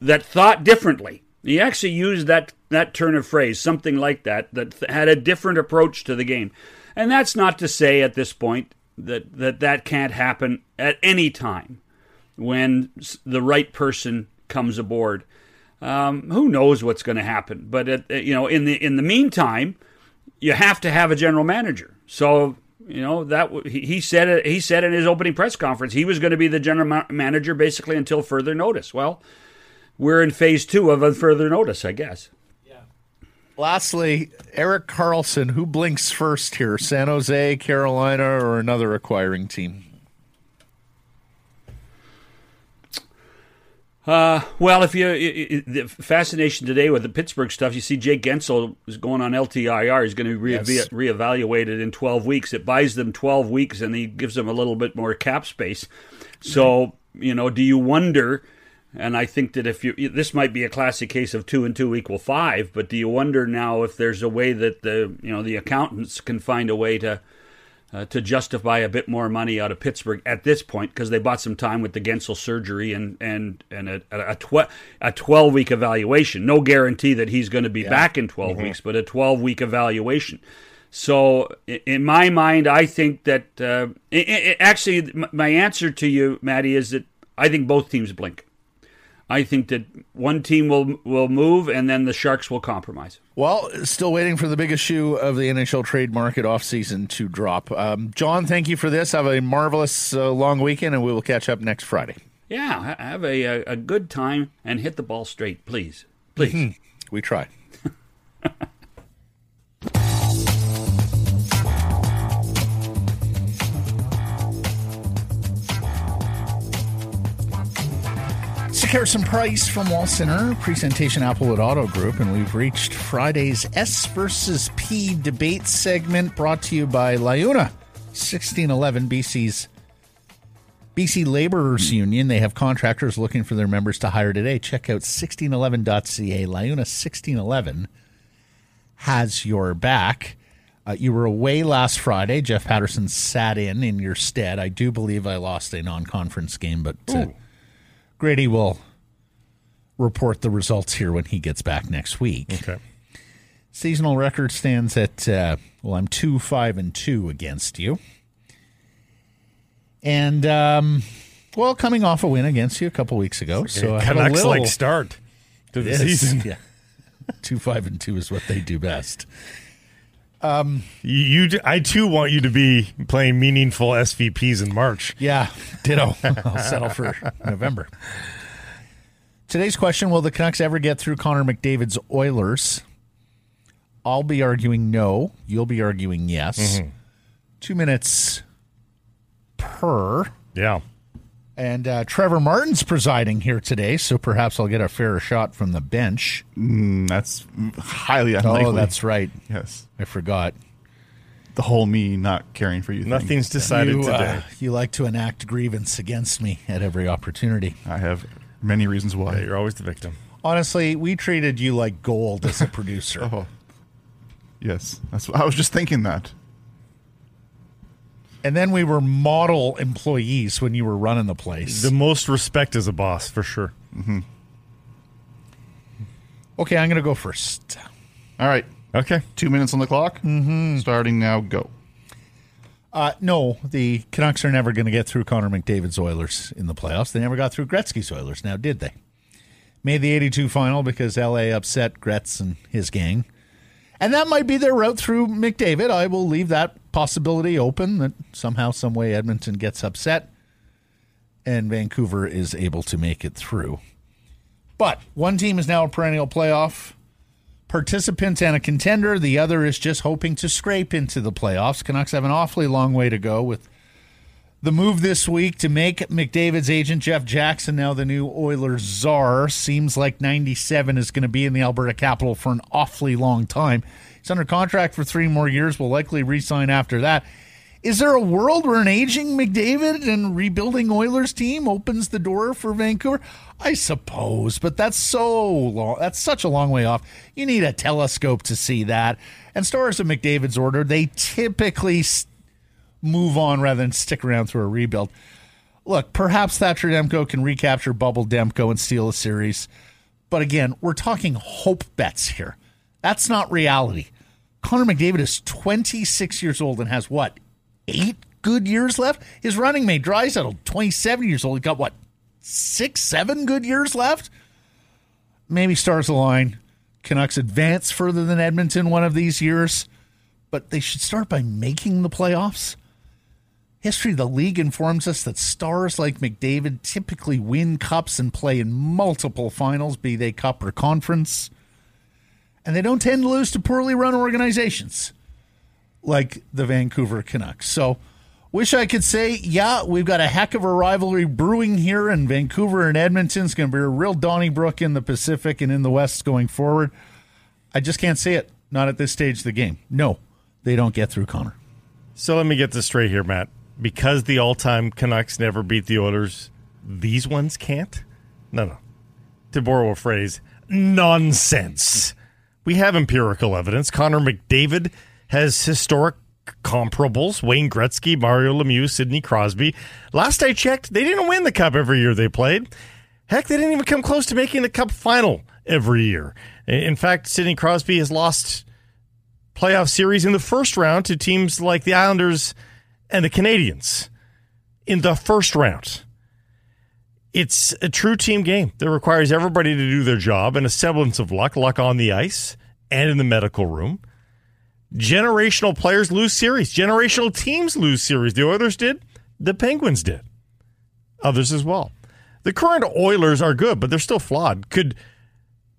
Speaker 4: that thought differently. He actually used that, that turn of phrase, something like that, that had a different approach to the game. And that's not to say at this point that that, that can't happen at any time when the right person comes aboard. Um, who knows what's going to happen? But at, you know, in the in the meantime, you have to have a general manager. So you know that he said. He said in his opening press conference he was going to be the general manager basically until further notice. Well, we're in phase two of a further notice, I guess.
Speaker 1: Lastly, Erik Karlsson. Who blinks first here? San Jose, Carolina, or another acquiring team?
Speaker 4: Uh, well, if you the fascination today with the Pittsburgh stuff, you see Jake Guentzel is going on LTIR. He's going to be re-
Speaker 1: Yes.
Speaker 4: reevaluated in 12 weeks. It buys them 12 weeks, and he gives them a little bit more cap space. So, you know, do you wonder? And I think that if you this might be a classic case of two and two equal five, but do you wonder now if there's a way that the you know the accountants can find a way to uh, to justify a bit more money out of Pittsburgh at this point because they bought some time with the Guentzel surgery and and and a a, tw- a twelve week evaluation. No guarantee that he's going to be back in 12 weeks, but a twelve week evaluation. So in my mind, I think that uh, i i actually my answer to you, Maddie, is that I think both teams blink. I think that one team will will move and then the Sharks will compromise.
Speaker 1: Well, still waiting for the biggest shoe of the NHL trade market offseason to drop. Um, John, thank you for this. Have a marvelous uh, long weekend, and we will catch up next Friday.
Speaker 4: Yeah, have a, a, a good time and hit the ball straight, please. Please. *laughs*
Speaker 1: We try. *laughs* Harrison Price from Wall Center, presentation Applewood Auto Group, and we've reached Friday's S versus P debate segment brought to you by Liuna, 1611 BC's BC Laborers Union. They have contractors looking for their members to hire today. Check out 1611.ca. Liuna 1611 has your back. Uh, you were away last Friday. Jeff Patterson sat in in your stead. I do believe I lost a non conference game, but uh, Grady will report the results here when he gets back next week.
Speaker 2: Okay.
Speaker 1: Seasonal record stands at uh, well, I'm two five and two against you, and um, well, coming off a win against you a couple weeks ago, so I
Speaker 2: Canucks
Speaker 1: a little
Speaker 2: like start to the
Speaker 1: Yes,
Speaker 2: season. *laughs*
Speaker 1: Yeah, two five and two is what they do best.
Speaker 2: Um, you, you, I too want you to be playing meaningful SVPs in March.
Speaker 1: Yeah, ditto. *laughs* I'll settle for November. Today's question Will the Canucks ever get through Connor McDavid's Oilers? I'll be arguing no. You'll be arguing yes. Mm-hmm. Two minutes per.
Speaker 2: Yeah.
Speaker 1: And uh, Trevor Martin's presiding here today, so perhaps I'll get a fairer shot from the bench.
Speaker 3: Mm, that's highly unlikely.
Speaker 1: Oh, that's right.
Speaker 3: yes.
Speaker 1: I forgot.
Speaker 3: The whole me not caring for you. thing.
Speaker 2: Nothing's decided
Speaker 1: You,
Speaker 2: today.
Speaker 1: uh, you like to enact grievance against me at every opportunity.
Speaker 3: I have many reasons why.
Speaker 2: Yeah, you're always the victim.
Speaker 1: Honestly, we treated you like gold as a producer. *laughs*
Speaker 3: Oh, yes. That's. I was just thinking that.
Speaker 1: And then we were model employees when you were running the place.
Speaker 2: The most respect as a boss, for sure.
Speaker 1: Okay, I'm going to go first.
Speaker 3: All right.
Speaker 2: Okay.
Speaker 3: Two minutes on the clock. Mm-hmm. Starting now. Go.
Speaker 1: Uh, no, the Canucks are never going to get through Connor McDavid's Oilers in the playoffs. They never got through Gretzky's Oilers. Now, did they? Made the 82 final because LA upset Gretz and his gang. And that might be their route through McDavid. I will leave that possibility open that somehow, some way, Edmonton gets upset and Vancouver is able to make it through. But one team is now a perennial playoff participant and a contender. The other is just hoping to scrape into the playoffs. Canucks have an awfully long way to go with the move this week to make McDavid's agent Jeff Jackson now the new Oilers czar. Seems like 97 is going to be in the Alberta capital for an awfully long time. He's under contract for three more years, will likely re sign after that. Is there a world where an aging McDavid and rebuilding Oilers team opens the door for Vancouver? I suppose, but that's so long. That's such a long way off. You need a telescope to see that. And stars of McDavid's order, they typically move on rather than stick around through a rebuild. Look, perhaps Thatcher Demko can recapture Bubble Demko and steal a series. But again, we're talking hope bets here. That's not reality. Connor McDavid is 26 years old and has what? eight good years left. His running mate Dry Draisaitl, 27 years old, he got what six, seven good years left. Maybe stars align. Canucks advance further than Edmonton one of these years, but they should start by making the playoffs. History of the league informs us that stars like McDavid typically win cups and play in multiple finals, be they cup or conference. And they don't tend to lose to poorly run organizations like the Vancouver Canucks. So, wish I could say, yeah, we've got a heck of a rivalry brewing here, in Vancouver and Edmonton. It's going to be a real Donnybrook in the Pacific and in the West going forward. I just can't see it. Not at this stage of the game. No, they don't get through Connor.
Speaker 2: So let me get this straight here, Matt. Because the all-time Canucks never beat the Oilers, these ones can't. No, no. To borrow a phrase, nonsense. We have empirical evidence. Connor McDavid has historic comparables Wayne Gretzky, Mario Lemieux, Sidney Crosby. Last I checked, they didn't win the Cup every year they played. Heck, they didn't even come close to making the Cup final every year. In fact, Sidney Crosby has lost playoff series in the first round to teams like the Islanders and the Canadiens in the first round. It's a true team game that requires everybody to do their job and a semblance of luck, luck on the ice and in the medical room. Generational players lose series. Generational teams lose series. The Oilers did. The Penguins did. Others as well. The current Oilers are good, but they're still flawed. Could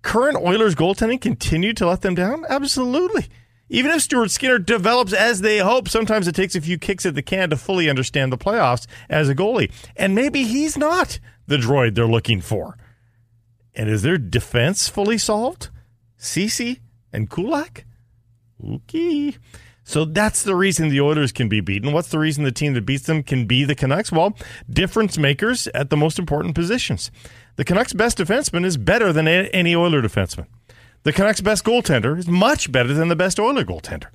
Speaker 2: current Oilers goaltending continue to let them down? Absolutely. Even if Stuart Skinner develops as they hope, sometimes it takes a few kicks at the can to fully understand the playoffs as a goalie. And maybe he's not the droid they're looking for. And is their defense fully solved? Ceci and Kulak? Okay. So that's the reason the Oilers can be beaten. What's the reason the team that beats them can be the Canucks? Well, difference makers at the most important positions. The Canucks' best defenseman is better than any Oiler defenseman. The Canucks' best goaltender is much better than the best Oiler goaltender.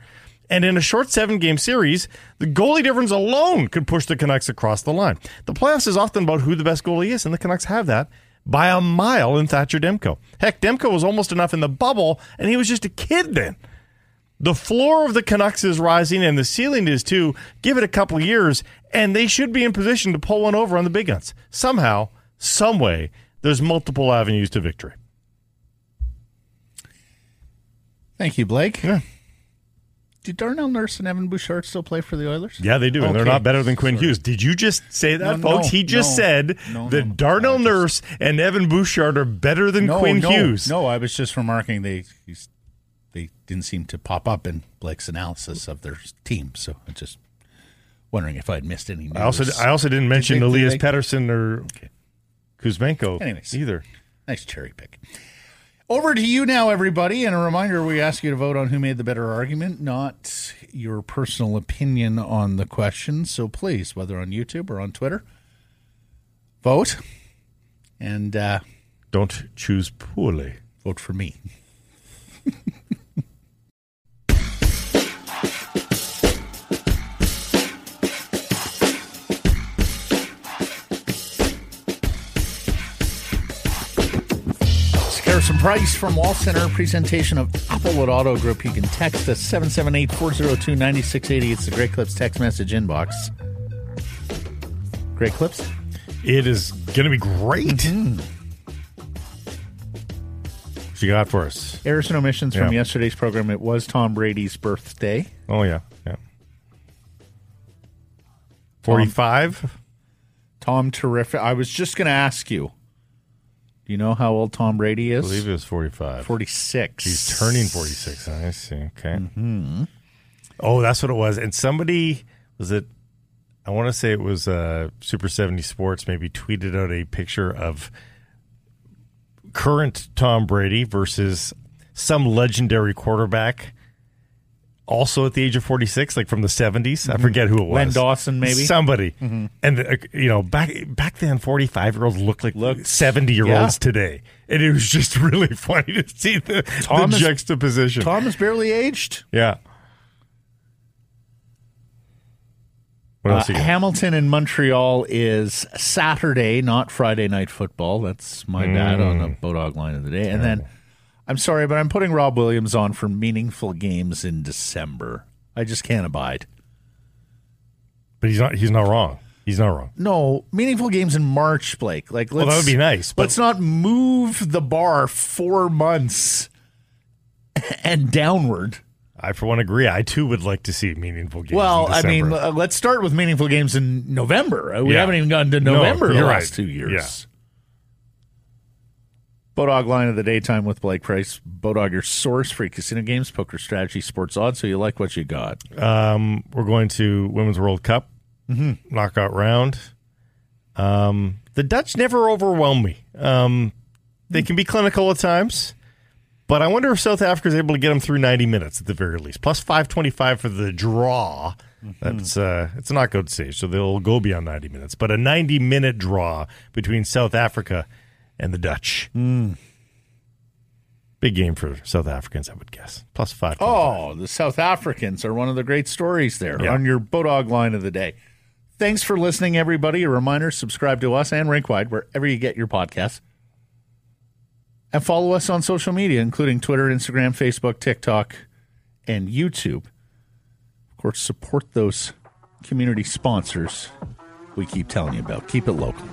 Speaker 2: And in a short seven game series, the goalie difference alone could push the Canucks across the line. The playoffs is often about who the best goalie is, and the Canucks have that by a mile in Thatcher Demko. Heck, Demko was almost enough in the bubble, and he was just a kid then. The floor of the Canucks is rising and the ceiling is too. Give it a couple years and they should be in position to pull one over on the big guns. Somehow, some way, there's multiple avenues to victory.
Speaker 1: Thank you, Blake.
Speaker 2: Yeah.
Speaker 1: Do Darnell Nurse and Evan Bouchard still play for the Oilers?
Speaker 2: Yeah, they do, and they're not better than Quinn
Speaker 1: Sorry.
Speaker 2: Hughes. Did you just say that,
Speaker 1: No,
Speaker 2: folks?
Speaker 1: no,
Speaker 2: he just
Speaker 1: no.
Speaker 2: said that. Darnell
Speaker 1: just-
Speaker 2: Nurse and Evan Bouchard are better than Quinn Hughes.
Speaker 1: No, I was just remarking they he's, they didn't seem to pop up in Blake's analysis of their team. So I'm just wondering if I'd missed any news.
Speaker 2: I also I also didn't mention
Speaker 1: they- did
Speaker 2: Elias
Speaker 1: they-
Speaker 2: Pettersson or Kuzmenko
Speaker 1: Anyways.
Speaker 2: either.
Speaker 1: Nice cherry pick. Over to you now, everybody. And a reminder we ask you to vote on who made the better argument, not your personal opinion on the question. So please, whether on YouTube or on Twitter, vote and uh,
Speaker 2: Don't choose poorly.
Speaker 1: vote for me. *laughs* Harrison Price from Wall Center, presentation of Applewood Auto Group. You can text us 778 402 9680. It's the Great Clips text message inbox. Great Clips?
Speaker 2: It is going to be great.
Speaker 1: Mm-hmm.
Speaker 2: What you got for us?
Speaker 1: Errors and omissions from yesterday's program. It was Tom Brady's birthday.
Speaker 2: Oh, yeah. Yeah. 45?
Speaker 1: Tom, terrific. I was just going to ask you. Do you know how old Tom Brady is?
Speaker 2: I believe it was 45.
Speaker 1: 46.
Speaker 2: He's turning 46. I see. Okay.
Speaker 1: Mm-hmm.
Speaker 2: Oh, that's what it was. And somebody, was it, I want to say it was uh, Super 70 Sports, maybe tweeted out a picture of current Tom Brady versus some legendary quarterback. Also at the age of 46, like from the 70s. I forget who it was.
Speaker 1: Mm-hmm. Len Dawson, maybe? Mm-hmm.
Speaker 2: Somebody. And, uh, you know, back back then, 45 year olds looked like
Speaker 1: Looked-
Speaker 2: 70 year
Speaker 1: yeah.
Speaker 2: olds today. And it was just *laughs* really funny to see the,
Speaker 1: Tom
Speaker 2: the
Speaker 1: is-
Speaker 2: juxtaposition.
Speaker 1: Tom is barely aged.
Speaker 2: Yeah. What
Speaker 1: Uh,
Speaker 2: you got?
Speaker 1: Hamilton in Montreal is Saturday, not Friday night football. That's my bad on the Bodog line of the day. And then, I'm sorry, but I'm putting Rob Williams on for meaningful games in December. I just can't abide.
Speaker 2: but he's not. He's not wrong. He's not wrong.
Speaker 1: No, meaningful games in March, Blake. Like, let's,
Speaker 2: Well, that would be nice. But
Speaker 1: let's not move the bar four months *laughs* and downward.
Speaker 2: I, for one, agree. I too would like to see meaningful games.
Speaker 1: Well, I mean, uh, let's start with meaningful games in November. Uh, We
Speaker 2: Yeah.
Speaker 1: haven't even gotten to
Speaker 2: No,
Speaker 1: November the last
Speaker 2: right.
Speaker 1: two years.
Speaker 2: Yeah.
Speaker 1: Bodog line of the daytime with Blake Price. Bodog, your source for casino games, poker strategy, sports odds. So you like what you got.
Speaker 2: um, we're going to Women's World Cup
Speaker 1: Mm-hmm.
Speaker 2: knockout round. Um, the Dutch never overwhelm me. Um, they can be clinical at times, but I wonder if South Africa is able to get them through 90 minutes at the very least. Plus 525 for the draw.
Speaker 1: Mm-hmm.
Speaker 2: That's uh, it's a knockout stage, so they'll go beyond 90 minutes. But a 90 minute draw between South Africa and the Dutch.
Speaker 1: Mm.
Speaker 2: Big game for South Africans, I would guess. Plus five.
Speaker 1: Oh, the South Africans are one of the great stories there
Speaker 2: Yeah.
Speaker 1: on your Bodog line of the day. Thanks for listening, everybody. A reminder subscribe to us and Rinkwide wherever you get your podcasts. And follow us on social media, including Twitter, Instagram, Facebook, TikTok, and YouTube. Of course, support those community sponsors we keep telling you about. Keep it local.